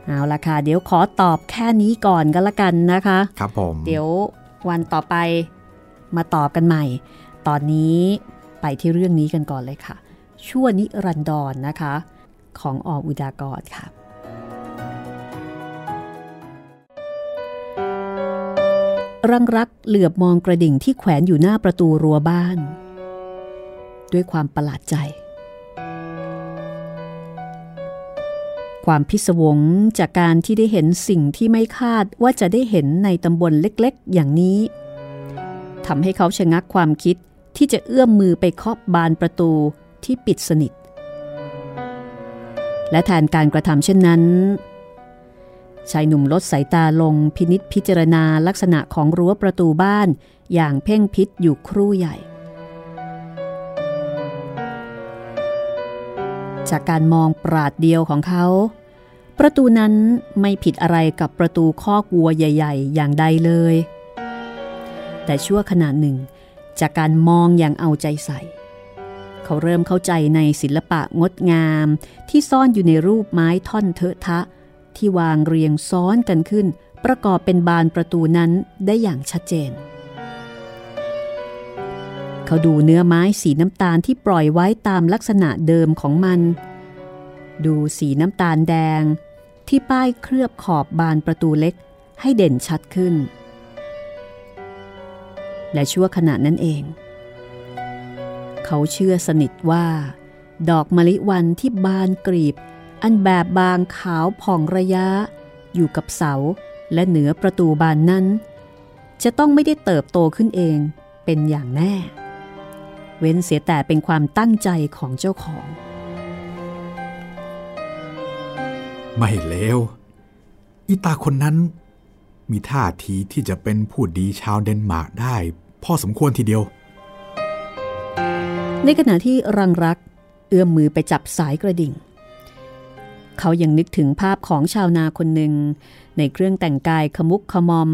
เอาละค่ะเดี๋ยวขอตอบแค่นี้ก่อนก็แล้วกันนะคะ ครับผม เดี๋ยววันต่อไปมาตอบกันใหม่ ตอนนี้ไปที่เรื่องนี้กันก่อนเลยค่ะ ชั่วนิรันดรนนะคะ ของออุดากรค่ะรังรักเหลือบมองกระดิ่งที่แขวนอยู่หน้าประตูรั้วบ้าน ด้วยความประหลาดใจ ความพิศวงจากการที่ได้เห็นสิ่งที่ไม่คาดว่าจะได้เห็นในตำบลเล็กๆ อย่างนี้ทำให้เขาชะงักความคิดที่จะเอื้อมมือไปเคาะบานประตูที่ปิดสนิท และแทนการกระทำเช่นนั้นชายหนุ่มลดสายตาลงพินิษพิจารณาลักษณะของรั้วประตูบ้านอย่างเพ่งพิษอยู่ครู่ใหญ่ จากการมองปราดเดียวของเขา ประตูนั้นไม่ผิดอะไรกับประตูคอกวัวใหญ่ ๆ อย่างใดเลย แต่ชั่วขณะหนึ่ง จากการมองอย่างเอาใจใส่ เขาเริ่มเข้าใจในศิลปะงดงาม ที่ซ่อนอยู่ในรูปไม้ท่อนเทอะทะ ที่วางเรียงซ้อนกันขึ้น ประกอบเป็นบานประตูนั้นได้อย่างชัดเจน เขาดูเนื้อไม้สีน้ำตาลที่ปล่อยไว้ตามลักษณะเดิมของมัน ดูสีน้ำตาลแดง ที่ป้ายเคลือบขอบบานประตูเล็กให้เด่นชัดขึ้น และชั่วขณะนั้นเอง เขาเชื่อสนิทว่า ดอกมะลิวันที่บานกรีบ อันแบบบางขาวผ่องระยะ อยู่กับเสาและเหนือประตูบานนั้น จะต้องไม่ได้เติบโตขึ้นเองเป็นอย่างแน่ เว้นเสียแต่เป็นความตั้งใจของเจ้าของ ไม่เลวอีตาคนนั้น มีท่าทีที่จะเป็นผู้ดีชาวเดนมาร์กได้ พอสมควรทีเดียว ในขณะที่รังรักเอื้อมมือไปจับสายกระดิ่ง เขายังนึกถึงภาพของชาวนาคนหนึ่ง ในเครื่องแต่งกายขมุกขมอม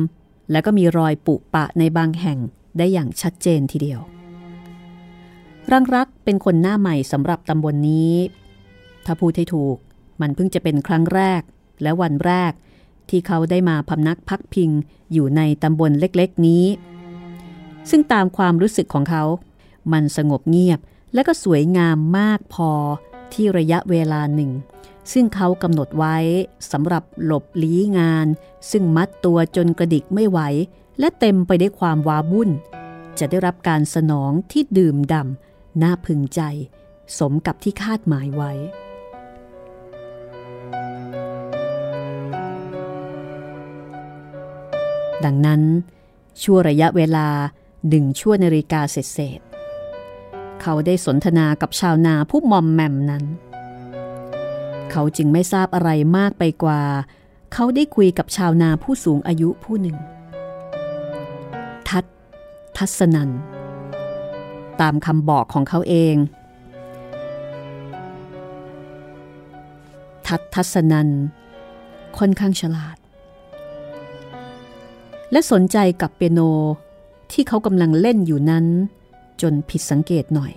และก็มีรอยปุปะในบางแห่งได้อย่างชัดเจนทีเดียว รังรักเป็นคนหน้าใหม่สำหรับตำบลนนี้ ถ้าพูดให้ถูก มันเพิ่งจะเป็นครั้งแรก และวันแรกที่เขาได้มาพำนักพักพิงอยู่ในตำบลเล็กๆนี้ ซึ่งตามความรู้สึกของเขา มันสงบเงียบและก็สวยงามมากพอที่ระยะเวลาหนึ่ง ซึ่งเขากำหนดไว้สำหรับหลบลี้งาน ซึ่งมัดตัวจนกระดิกไม่ไหว และเต็มไปได้วยความวาวุ่น จะได้รับการสนองที่ดื่มด่ำน่าพึงใจ สมกับที่คาดหมายไว้ ดังนั้นชั่วระยะเวลาหนึ่งชั่วนาฬิกาเสร็จ เขาได้สนทนากับชาวนาผู้มอมแมมนั้น เขาจึงไม่ทราบอะไรมากไปกว่า เขาได้คุยกับชาวนาผู้สูงอายุผู้หนึ่ง ทัศทัศนัน ตามคำบอกของเขาเอง ทัศทัศนัน ค่อนข้างฉลาด และสนใจกับเปียโนที่เขากำลังเล่นอยู่นั้น จนผิดสังเกตหน่อย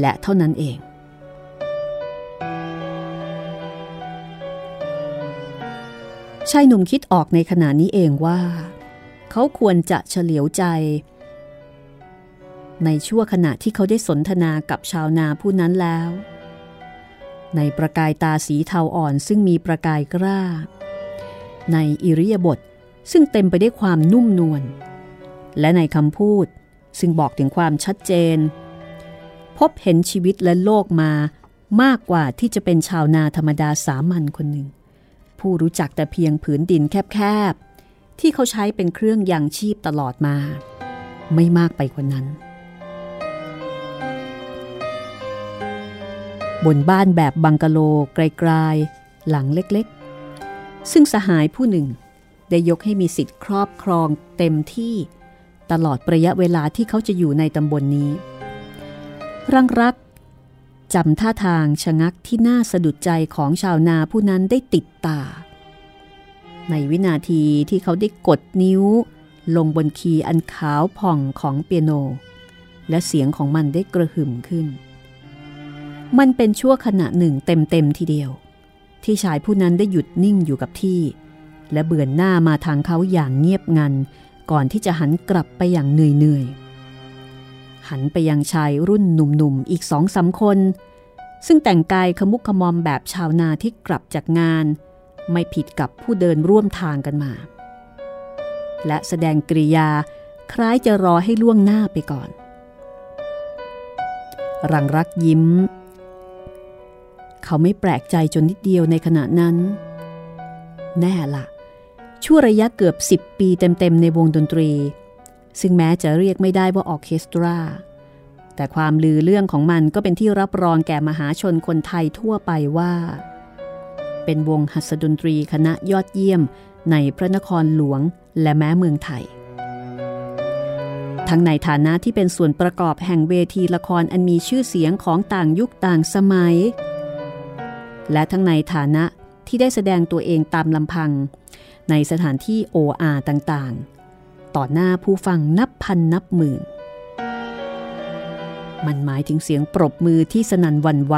และเท่านั้นเอง ชายหนุ่มคิดออกในขณะนี้เองว่า เขาควรจะเฉลียวใจ ในชั่วขณะที่เขาได้สนทนากับชาวนาผู้นั้นแล้ว ในประกายตาสีเทาอ่อนซึ่งมีประกายกล้า ในอิริยาบถซึ่งเต็มไปได้วยความนุ่มนวลและในคำพูด ซึ่งบอกถึงความชัดเจน พบเห็นชีวิตและโลกมามากกว่าที่จะเป็นชาวนาธรรมดาสามัญคนหนึ่ง ผู้รู้จักแต่เพียงผืนดินแคบๆ ที่เขาใช้เป็นเครื่องยังชีพตลอดมา ไม่มากไปกว่านั้น บนบ้านแบบบังกะโลไกลๆ หลังเล็กๆ ซึ่งสหายผู้หนึ่ง ได้ยกให้มีสิทธิ์ครอบครองเต็มที่ ตลอดระยะเวลาที่เขาจะอยู่ในตำบลนนี้ รังรักจำท่าทางชะงักที่น่าสะดุดใจของชาวนาผู้นั้นได้ติดตา ในวินาทีที่เขาได้กดนิ้ว ลงบนคีย์อันขาวผ่องของเปียโน และเสียงของมันได้กระหึ่มขึ้น มันเป็นชั่วขณะหนึ่งเต็มๆทีเดียว ที่ชายผู้นั้นได้หยุดนิ่งอยู่กับที่ และเบือนหน้ามาทางเขาอย่างเงียบงัน ก่อนที่จะหันกลับไปอย่างเหนื่อยๆ หันไปยังชายรุ่นหนุ่มๆ อีกสองสาคน ซึ่งแต่งกายขมุกขมอมแบบชาวนาที่กลับจากงาน ไม่ผิดกับผู้เดินร่วมทางกันมา และแสดงกริยาคล้ายจะรอให้ล่วงหน้าไปก่อน รังรักยิ้ม เขาไม่แปลกใจจนนิดเดียวในขณะนั้น แน่ละ ชั่วระยะเกือบ 10 ปีเต็มๆในวงดนตรี ซึ่งแม้จะเรียกไม่ได้ว่าออเคสตรา แต่ความลือเรื่องของมันก็เป็นที่รับรองแก่มหาชนคนไทยทั่วไปว่า เป็นวงหัสดนตรีคณะยอดเยี่ยมในพระนครหลวงและแม้เมืองไทย ทั้งในฐานะที่เป็นส่วนประกอบแห่งเวทีละครอันมีชื่อเสียงของต่างยุคต่างสมัย และทั้งในฐานะที่ได้แสดงตัวเองตามลำพัง ในสถานที่โออาต่างๆ ต่อหน้าผู้ฟังนับพันนับหมื่น มันหมายถึงเสียงปรบมือที่สนั่นวันไหว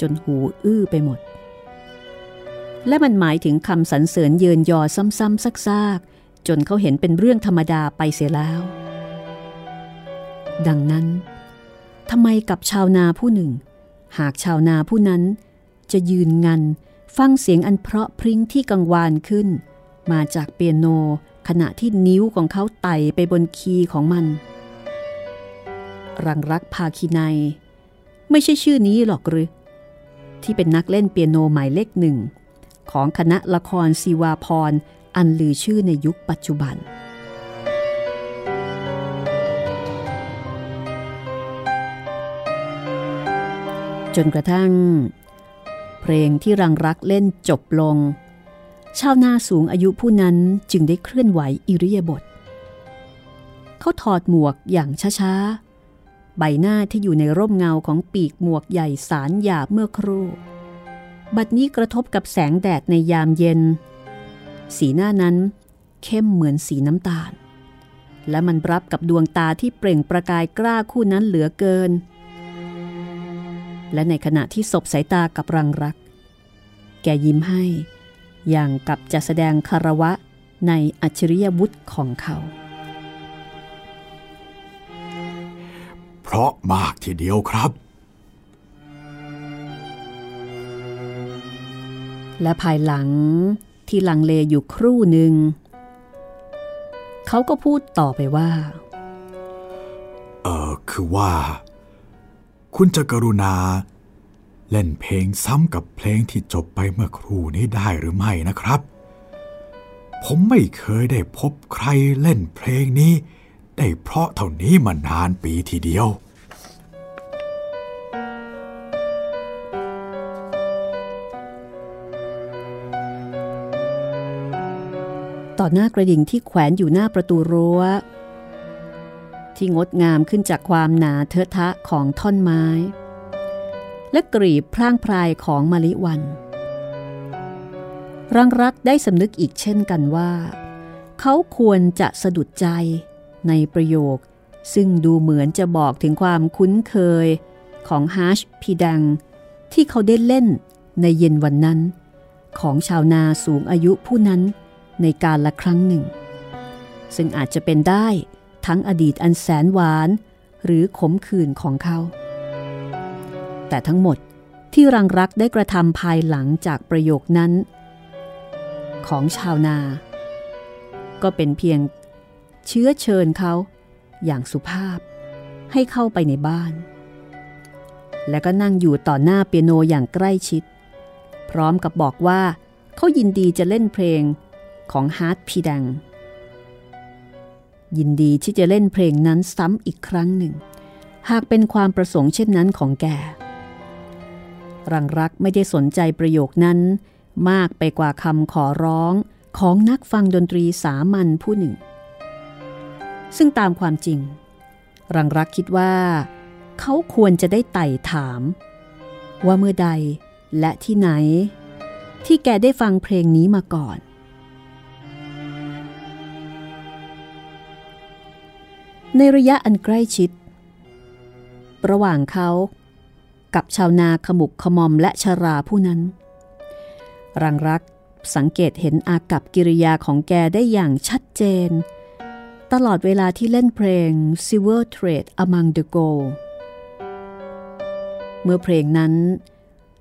จนหูอื้อไปหมด และมันหมายถึงคำสรรเสริญเยินยอซ้ำๆซากๆ จนเขาเห็นเป็นเรื่องธรรมดาไปเสียแล้ว ดังนั้นทำไมกับชาวนาผู้หนึ่ง หากชาวนาผู้นั้น จะยืนงันฟังเสียงอันเพราะพริ้งที่กังวานขึ้น มาจากเปียโน ขณะที่นิ้วของเขาไต่ไปบนคีย์ของมัน รังรักภาคีนัยไม่ใช่ชื่อนี้หรอกหรือ ที่เป็นนักเล่นเปียโนหมายเลขหนึ่ง ของคณะละครซีวาพรอันลือชื่อในยุคปัจจุบันจนกระทั่ง เพลงที่รังรักเล่นจบลง ชาวนาสูงอายุผู้นั้นจึงได้เคลื่อนไหวอิริยาบถเขาถอดหมวกอย่างช้าๆ ใบหน้าที่อยู่ในร่มเงาของปีกหมวกใหญ่สารหยาบเมื่อครู่ บัดนี้กระทบกับแสงแดดในยามเย็น สีหน้านั้นเข้มเหมือนสีน้ำตาล และมันรับกับดวงตาที่เปล่งประกายกล้าคู่นั้นเหลือเกิน และในขณะที่สบสายตากับรังรัก แกยิ้มให้ อย่างกับจะแสดงคารวะในอัจฉริยวุฒิของเขา เพราะมากทีเดียวครับ และภายหลังที่ลังเลอยู่ครู่หนึ่ง เขาก็พูดต่อไปว่า เออคือว่า คุณจะกรุณา เล่นเพลงซ้ำกับเพลงที่จบไปเมื่อครู่นี้ได้หรือไม่นะครับ ผมไม่เคยได้พบใครเล่นเพลงนี้ ได้เพราะเท่านี้มานานปีทีเดียว ต่อหน้ากระดิ่งที่แขวนอยู่หน้าประตูรั้ว ที่งดงามขึ้นจากความหนาเทอะทะของท่อนไม้ และกรีบพร่างพรายของมะลิวัน รังรักได้สำนึกอีกเช่นกันว่า เขาควรจะสะดุดใจในประโยค ซึ่งดูเหมือนจะบอกถึงความคุ้นเคยของฮาชพีดัง ที่เขาได้เล่นในเย็นวันนั้น ของชาวนาสูงอายุผู้นั้นในการละครั้งหนึ่ง ซึ่งอาจจะเป็นได้ทั้งอดีตอันแสนหวาน หรือขมขื่นของเขา แต่ทั้งหมดที่รังรักได้กระทำภายหลังจากประโยคนั้น ของชาวนา ก็เป็นเพียงเชื้อเชิญเขาอย่างสุภาพให้เข้าไปในบ้าน และก็นั่งอยู่ต่อหน้าเปียโนอย่างใกล้ชิด พร้อมกับบอกว่าเขายินดีจะเล่นเพลงของฮาร์ดพีดัง ยินดีที่จะเล่นเพลงนั้นซ้ำอีกครั้งหนึ่ง หากเป็นความประสงค์เช่นนั้นของแก รังรักไม่ได้สนใจประโยคนั้น มากไปกว่าคำขอร้องของนักฟังดนตรีสามัญผู้หนึ่ง ซึ่งตามความจริง รังรักคิดว่า เขาควรจะได้ไต่ถาม ว่าเมื่อใดและที่ไหน ที่แกได้ฟังเพลงนี้มาก่อน ในระยะอันใกล้ชิด ระหว่างเขา กับชาวนาขมุกขมอมและชาราผู้นั้น รังรักสังเกตเห็นอากับกิริยาของแกได้อย่างชัดเจน ตลอดเวลาที่เล่นเพลง Silver Thread Among the Gold เมื่อเพลงนั้น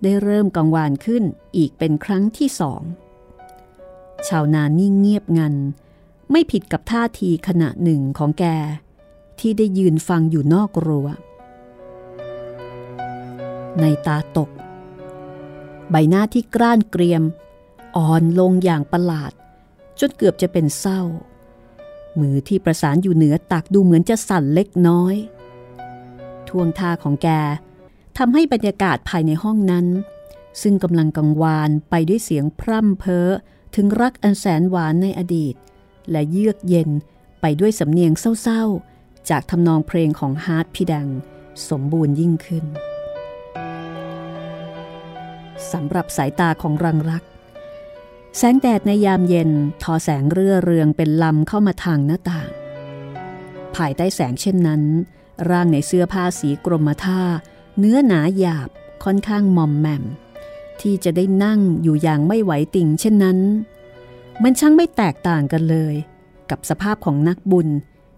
ได้เริ่มกังวานขึ้นอีกเป็นครั้งที่สอง ชาวนานิ่งเงียบงัน ไม่ผิดกับท่าทีขณะหนึ่งของแก ที่ได้ยืนฟังอยู่นอกรัว ในตาตก ใบหน้าที่กร้านเกรียม อ่อนลงอย่างประหลาด จนเกือบจะเป็นเศร้า มือที่ประสานอยู่เหนือตักดูเหมือนจะสั่นเล็กน้อย ท่วงท่าของแกทำให้บรรยากาศภายในห้องนั้น ซึ่งกำลังกังวานไปด้วยเสียงพร่ำเพ้อถึงรักอันแสนหวานในอดีต และเยือกเย็นไปด้วยสำเนียงเศร้าๆ จากทำนองเพลงของฮาร์ดพีดัง สมบูรณ์ยิ่งขึ้น สำหรับสายตาของรังรัก แสงแดดในยามเย็นทอแสงเรื่อเรืองเป็นลำเข้ามาทางหน้าต่าง ภายใต้แสงเช่นนั้น ร่างในเสื้อผ้าสีกรมท่า เนื้อหนาหยาบค่อนข้างมอมแมม ที่จะได้นั่งอยู่อย่างไม่ไหวติ่งเช่นนั้น มันช่างไม่แตกต่างกันเลย กับสภาพของนักบุญ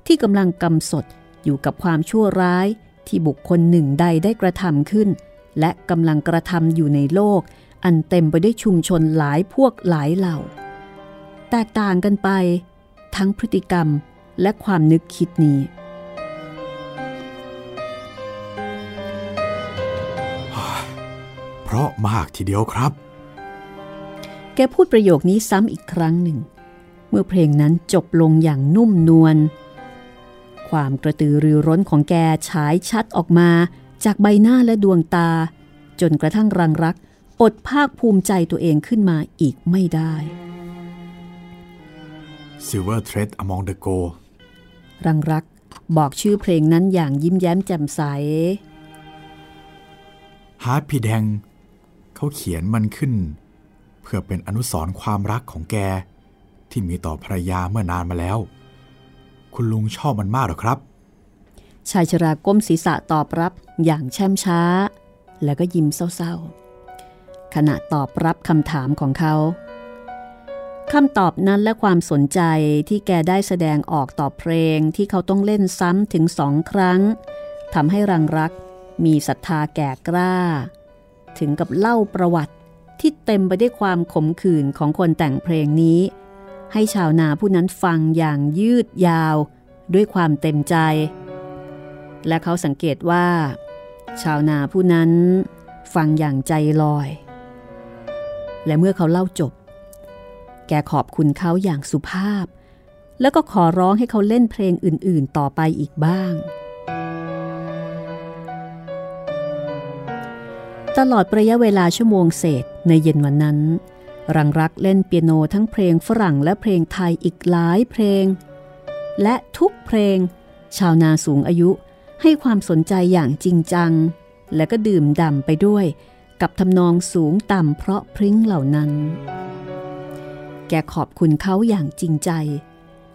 ที่กำลังกำสดอยู่กับความชั่วร้ายที่บุคคลหนึ่งใดได้กระทำขึ้น และกำลังกระทำอยู่ในโลก อันเต็มไปด้วยชุมชนหลายพวกหลายเหล่า แตกต่างกันไป ทั้งพฤติกรรมและความนึกคิดนี้ เพราะมากทีเดียวครับ แกพูดประโยคนี้ซ้ำอีกครั้งหนึ่ง เมื่อเพลงนั้นจบลงอย่างนุ่มนวลความกระตือรือร้นของแกฉายชัดออกมา จากใบหน้าและดวงตา จนกระทั่งรังรัก อดภาคภูมิใจตัวเองขึ้นมาอีกไม่ได้ Silver Thread Among the Gold รังรักบอกชื่อเพลงนั้นอย่างยิ้มแย้มแจ่มใสฮาร์ดพีแดงเขาเขียนมันขึ้น เพื่อเป็นอนุสรณ์ความรักของแก ที่มีต่อภรรยาเมื่อนานมาแล้ว คุณลุงชอบมันมากหรอครับ ชายชราก้มศีรษะตอบรับอย่างแช่มช้า แล้วก็ยิ้มเศร้าๆ ขณะตอบรับคำถามของเขาคำตอบนั้นและความสนใจที่แกได้แสดงออกต่อเพลงที่เขาต้องเล่นซ้ำถึงสองครั้งทำให้รังรักมีศรัทธาแก่กล้า ถึงกับเล่าประวัติที่เต็มไปด้วยความขมขื่นของคนแต่งเพลงนี้ ให้ชาวนาผู้นั้นฟังอย่างยืดยาว ด้วยความเต็มใจ และเขาสังเกตว่า ชาวนาผู้นั้นฟังอย่างใจลอย และเมื่อเขาเล่าจบ แกขอบคุณเขาอย่างสุภาพ แล้วก็ขอร้องให้เขาเล่นเพลงอื่น ๆ ต่อไปอีกบ้าง ตลอดระยะเวลาชั่วโมงเศษในเย็นวันนั้น รังรักเล่นเปียโนทั้งเพลงฝรั่งและเพลงไทยอีกหลายเพลง และทุกเพลง ชาวนาสูงอายุ ให้ความสนใจอย่างจริงจัง และก็ดื่มด่ำไปด้วย กับทำนองสูงต่ำเพราะพริ้งเหล่านั้น แกขอบคุณเขาอย่างจริงใจ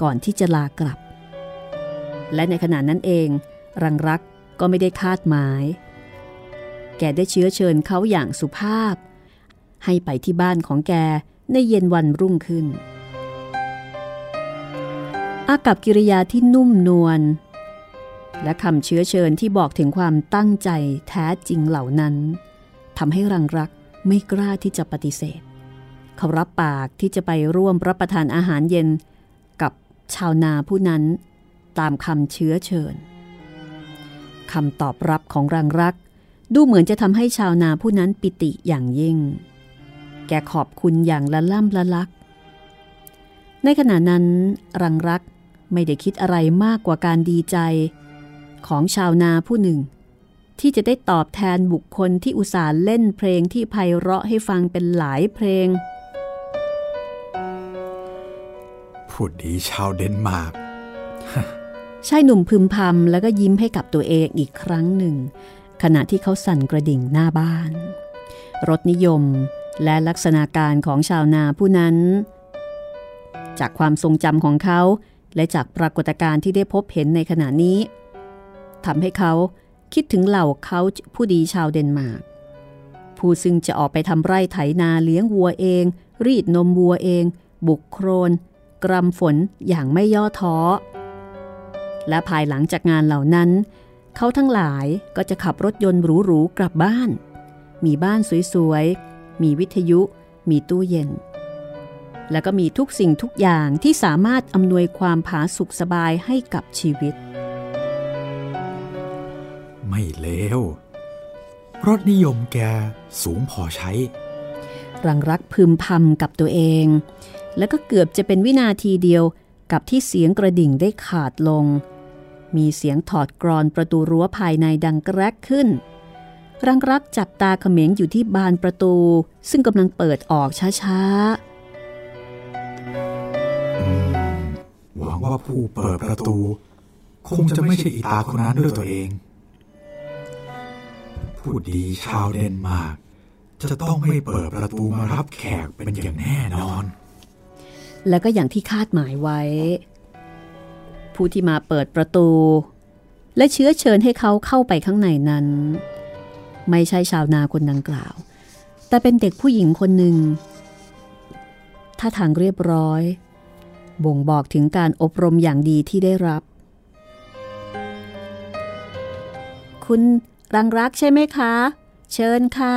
ก่อนที่จะลากลับ และในขณะนั้นเอง รังรักก็ไม่ได้คาดหมาย แกได้เชื้อเชิญเขาอย่างสุภาพ ให้ไปที่บ้านของแกในเย็นวันรุ่งขึ้นอากับกิริยาที่นุ่มนวล และคำเชื้อเชิญที่บอกถึงความตั้งใจแท้จริงเหล่านั้นทำให้รังรักไม่กล้าที่จะปฏิเสธ เขารับปากที่จะไปร่วมรับประทานอาหารเย็นกับชาวนาผู้นั้น ตามคำเชื้อเชิญคำตอบรับของรังรัก ดูเหมือนจะทำให้ชาวนาผู้นั้นปิติอย่างยิ่ง แกขอบคุณอย่างละล่ำละลัก ในขณะนั้น รังรักไม่ได้คิดอะไรมากกว่าการดีใจ ของชาวนาผู้หนึ่ง ที่จะได้ตอบแทนบุคคลที่อุตส่าห์เล่นเพลงที่ไพเราะให้ฟังเป็นหลายเพลงพูดดีชาวเดนมาร์กชายหนุ่มพึมพำแล้วก็ยิ้มให้กับตัวเองอีกครั้งหนึ่ง ขณะที่เขาสั่นกระดิ่งหน้าบ้านรสนิยมและลักษณะการของชาวนาผู้นั้น จากความทรงจำของเขาและจากปรากฏการณ์ที่ได้พบเห็นในขณะนี้ ทำให้เขาคิดถึงเหล่าเขาผู้ดีชาวเดนมาร์กผู้ซึ่งจะออกไปทำไร่ไถนาเลี้ยงวัวเอง รีดนมวัวเอง บุกโครน กรำฝนอย่างไม่ย่อท้อ และภายหลังจากงานเหล่านั้น เขาทั้งหลายก็จะขับรถยนต์หรูๆกลับบ้าน มีบ้านสวยๆ มีวิทยุ มีตู้เย็น แล้วก็มีทุกสิ่งทุกอย่างที่สามารถอำนวยความผาสุกสบายให้กับชีวิต ไม่เลวรสนิยมแกสูงพอใช้ รังรักพึมพำกับตัวเอง แล้วก็เกือบจะเป็นวินาทีเดียวกับที่เสียงกระดิ่งได้ขาดลง มีเสียงถอดกรอนประตูรั้วภายในดังแกรกขึ้น รังรักจับตาเขม็งอยู่ที่บานประตู ซึ่งกำลังเปิดออกช้าหวังว่าผู้เปิดประตู คงจะไม่ใช่อีตาคนนั้นด้วยตัวเอง ผู้ดีชาวเดนมาร์กจะต้องไม่เปิดประตูมารับแขกเป็นอย่างแน่นอน แล้วก็อย่างที่คาดหมายไว้ ผู้ที่มาเปิดประตู และเชื้อเชิญให้เขาเข้าไปข้างในนั้น ไม่ใช่ชาวนาคนดังกล่าว แต่เป็นเด็กผู้หญิงคนหนึ่งท่าทางเรียบร้อย บ่งบอกถึงการอบรมอย่างดีที่ได้รับ คุณ รังรักใช่ไหมคะ เชิญค่ะ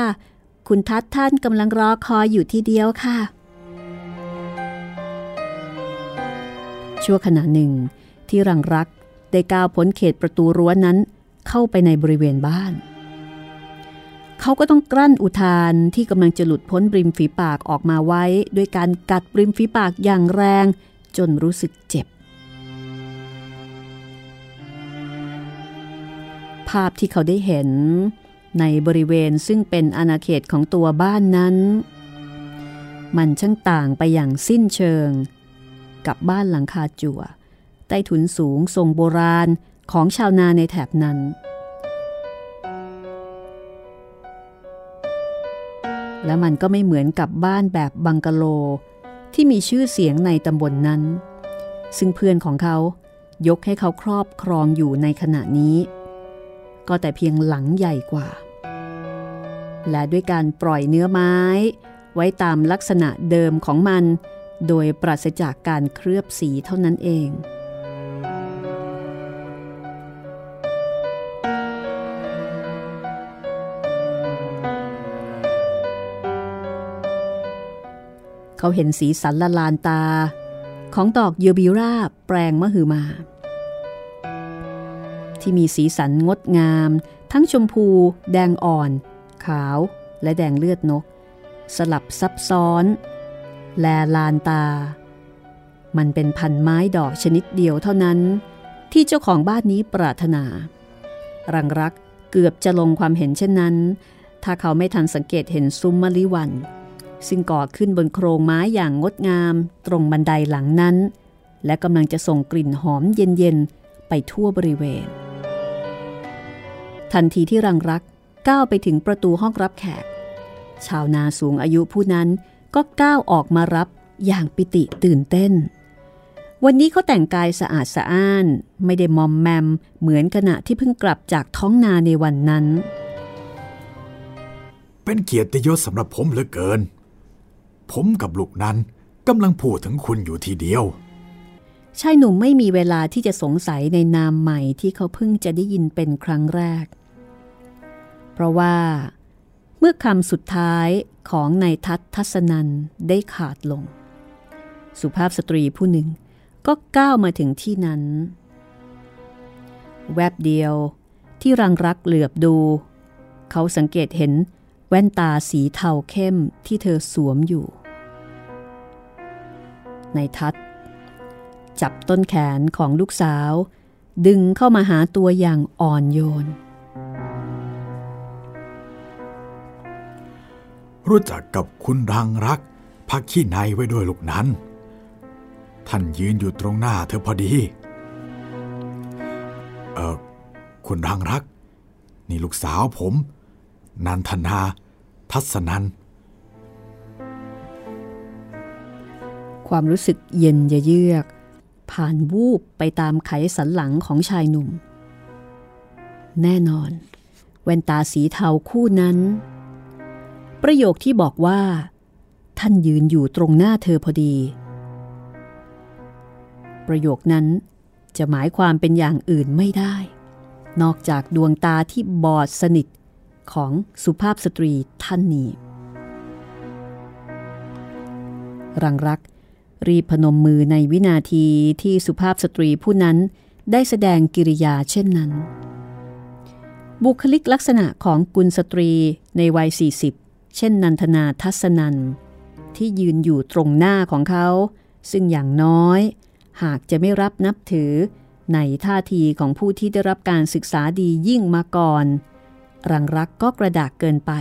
คุณทัดท่านกำลังรอคอยอยู่ทีเดียวค่ะ ชั่วขณะหนึ่ง ที่รังรักได้ก้าวพ้นเขตประตูรั้วนั้นเข้าไปในบริเวณบ้าน เขาก็ต้องกลั้นอุทานที่กำลังจะหลุดพ้นริมฝีปากออกมาไว้ ด้วยการกัดริมฝีปากอย่างแรง จนรู้สึกเจ็บ ภาพที่เขาได้เห็น ในบริเวณซึ่งเป็นอาณาเขตของตัวบ้านนั้น มันช่างต่างไปอย่างสิ้นเชิง กับบ้านหลังคาจั่ว ใต้ถุนสูงทรงโบราณของชาวนาในแถบนั้นและมันก็ไม่เหมือนกับบ้านแบบบังกะโล ที่มีชื่อเสียงในตำบลนนั้น ซึ่งเพื่อนของเขายกให้เขาครอบครองอยู่ในขณะนี้ ก็แต่เพียงหลังใหญ่กว่า และด้วยการปล่อยเนื้อไม้ ไว้ตามลักษณะเดิมของมัน โดยปราศจากการเคลือบสีเท่านั้นเองเขาเห็นสีสันละลานตา ของดอกเยบิราแปลงมะหือมา ที่มีสีสันงดงาม ทั้งชมพู แดงอ่อน ขาว และแดงเลือดนก สลับซับซ้อน แลลานตา มันเป็นพันไม้ดอกชนิดเดียวเท่านั้น ที่เจ้าของบ้านนี้ปรารถนา รังรักเกือบจะลงความเห็นเช่นนั้น ถ้าเขาไม่ทันสังเกตเห็นซุ้มมะลิวันซึ่งก่อขึ้นบนโครงไม้อย่างงดงาม ตรงบันไดหลังนั้น และกำลังจะส่งกลิ่นหอมเย็นๆ ไปทั่วบริเวณ ทันทีที่รังรักก้าวไปถึงประตูห้องรับแขก ชาวนาสูงอายุผู้นั้นก็ก้าวออกมารับอย่างปิติตื่นเต้น วันนี้เขาแต่งกายสะอาดสะอ้าน ไม่ได้มอมแมม เหมือนขณะที่เพิ่งกลับจากท้องนาในวันนั้น เป็นเกียรติยศสำหรับผมเหลือเกิน ผมกับลูกนั้นกำลังพูดถึงคุณอยู่ทีเดียวชายหนุ่มไม่มีเวลาที่จะสงสัยในนามใหม่ที่เขาเพิ่งจะได้ยินเป็นครั้งแรก เพราะว่า เมื่อคำสุดท้ายของนายทัศทัศนันได้ขาดลง สุภาพสตรีผู้หนึ่งก็ก้าวมาถึงที่นั้น แวบเดียวที่รังรักเหลือบดู เขาสังเกตเห็นแว่นตาสีเทาเข้มที่เธอสวมอยู่ ในทัดจับต้นแขนของลูกสาว ดึงเข้ามาหาตัวอย่างอ่อนโยน รู้จักกับคุณรังรักพักขี้ในไว้ด้วยลูกนั้น ท่านยืนอยู่ตรงหน้าเธอพอดี เออคุณรังรัก นี่ลูกสาวผม นันทนา ทัศนัน ความรู้สึกเย็นเยือก ผ่านวูบไปตามไขสันหลังของชายหนุ่ม แน่นอน แว่นตาสีเทาคู่นั้น ประโยคที่บอกว่า ท่านยืนอยู่ตรงหน้าเธอพอดี ประโยคนั้นจะหมายความเป็นอย่างอื่นไม่ได้ นอกจากดวงตาที่บอดสนิทของสุภาพสตรีท่านนี้ รังรักรีพนมมือในวินาทีที่สุภาพสตรีผู้นั้นได้แสดงกิริยาเช่นนั้น บุคลิกลักษณะของกุลสตรีในวัย40 เช่นนันทนาทัศนันที่ยืนอยู่ตรงหน้าของเขา ซึ่งอย่างน้อย หากจะไม่รับนับถือ ในท่าทีของผู้ที่ได้รับการศึกษาดียิ่งมาก่อน รังรักก็กระดากเกินไป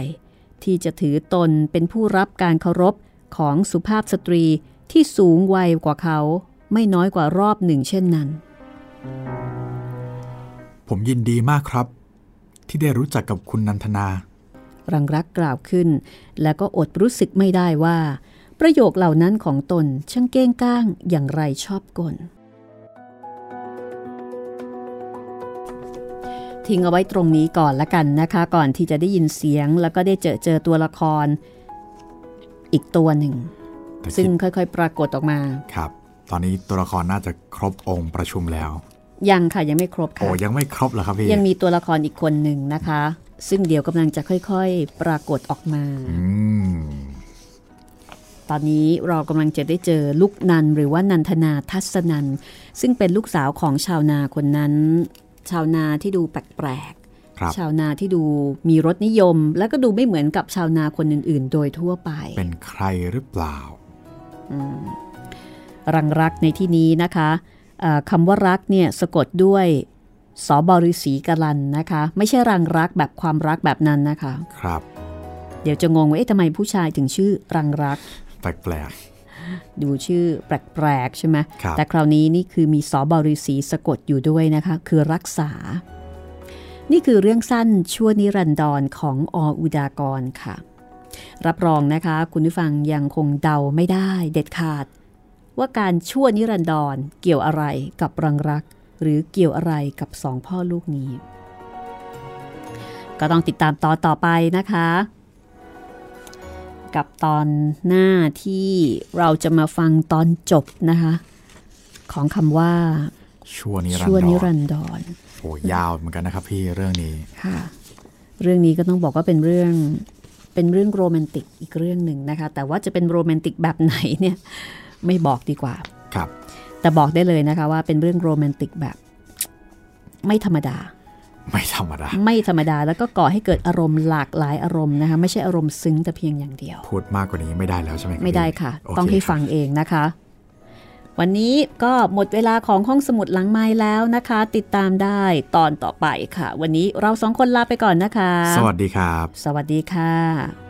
ที่จะถือตนเป็นผู้รับการเคารพของสุภาพสตรีที่สูงวัยกว่าเขาไม่น้อยกว่ารอบหนึ่งเช่นนั้น ผมยินดีมากครับ ที่ได้รู้จักกับคุณนันทนา รังรักกล่าวขึ้น และก็อดรู้สึกไม่ได้ว่า ประโยคเหล่านั้นของตนช่างเก้งก้างอย่างไรชอบกลทิ้งเอาไว้ตรงนี้ก่อนละกันนะคะ ก่อนที่จะได้ยินเสียงแล้วก็ได้เจอเจอตัวละคร อีกตัวหนึ่ง ซึ่งค่อยๆ ปรากฏออกมาครับ ตอนนี้ตัวละครน่าจะครบองค์ประชุมแล้ว ยังค่ะยังไม่ครบค่ะโอ้ยังไม่ครบเหรอครับพี่ยังมีตัวละครอีกคนหนึ่งนะคะ ซึ่งเดี๋ยวกำลังจะค่อยๆ ปรากฏออกมา ตอนนี้เรากำลังจะได้เจอลูกนันหรือว่านันทนาทัศนัน ซึ่งเป็นลูกสาวของชาวนาคนนั้น ชาวนาที่ดูแปลกๆชาวนาที่ดูมีรสนิยม และก็ดูไม่เหมือนกับชาวนาคนอื่น ๆ โดยทั่วไป เป็นใครหรือเปล่า รังรักในที่นี้นะคะคำว่ารักเนี่ยสะกดด้วย สอบริสีกลันนะคะ ไม่ใช่รังรักแบบความรักแบบนั้นนะคะ ครับ เดี๋ยวจะงงว่าเอ๊ะทำไมผู้ชายถึงชื่อรังรัก แปลกๆ ดูชื่อแปลกๆใช่ไหมแต่คราวนี้นี่คือมีสอบริสีสะกดอยู่ด้วยนะคะ คือรักษา นี่คือเรื่องสั้นชั่วนิรันดรของออุดากรค่ะ รับรองนะคะ คุณผู้ฟังยังคงเดาไม่ได้เด็ดขาดว่าการชั่วนิรันดรเกี่ยวอะไรกับรังรัก หรือเกี่ยวอะไรกับสองพ่อลูกนี้ ก็ต้องติดตามตอนต่อไปนะคะ กับตอนหน้าที่เราจะมาฟังตอนจบนะคะ ของคำว่าชั่วนิรันดรนรันดรโอ้ยาวเหมือนกันนะครับพี่เรื่องนี้ค่ะ เรื่องนี้ก็ต้องบอกว่าเป็นเรื่องเป็นเรื่องโรแมนติกอีกเรื่องหนึ่งนะคะ แต่ว่าจะเป็นโรแมนติกแบบไหนเนี่ย ไม่บอกดีกว่า ครับ แต่บอกได้เลยนะคะว่าเป็นเรื่องโรแมนติกแบบ ไม่ธรรมดา ไม่ธรรมดา ไม่ธรรมดาแล้วก็ก่อให้เกิดอารมณ์หลากหลายอารมณ์นะคะไม่ใช่อารมณ์ซึ้งแต่เพียงอย่างเดียว พูดมากกว่านี้ไม่ได้แล้วใช่ไหมไม่ได้ค่ะ ต้องให้ฟังเองนะคะ วันนี้ก็หมดเวลาของห้องสมุดหลังไม้แล้วนะคะ ติดตามได้ตอนต่อไปค่ะ วันนี้เราสองคนลาไปก่อนนะคะ สวัสดีครับ สวัสดีค่ะ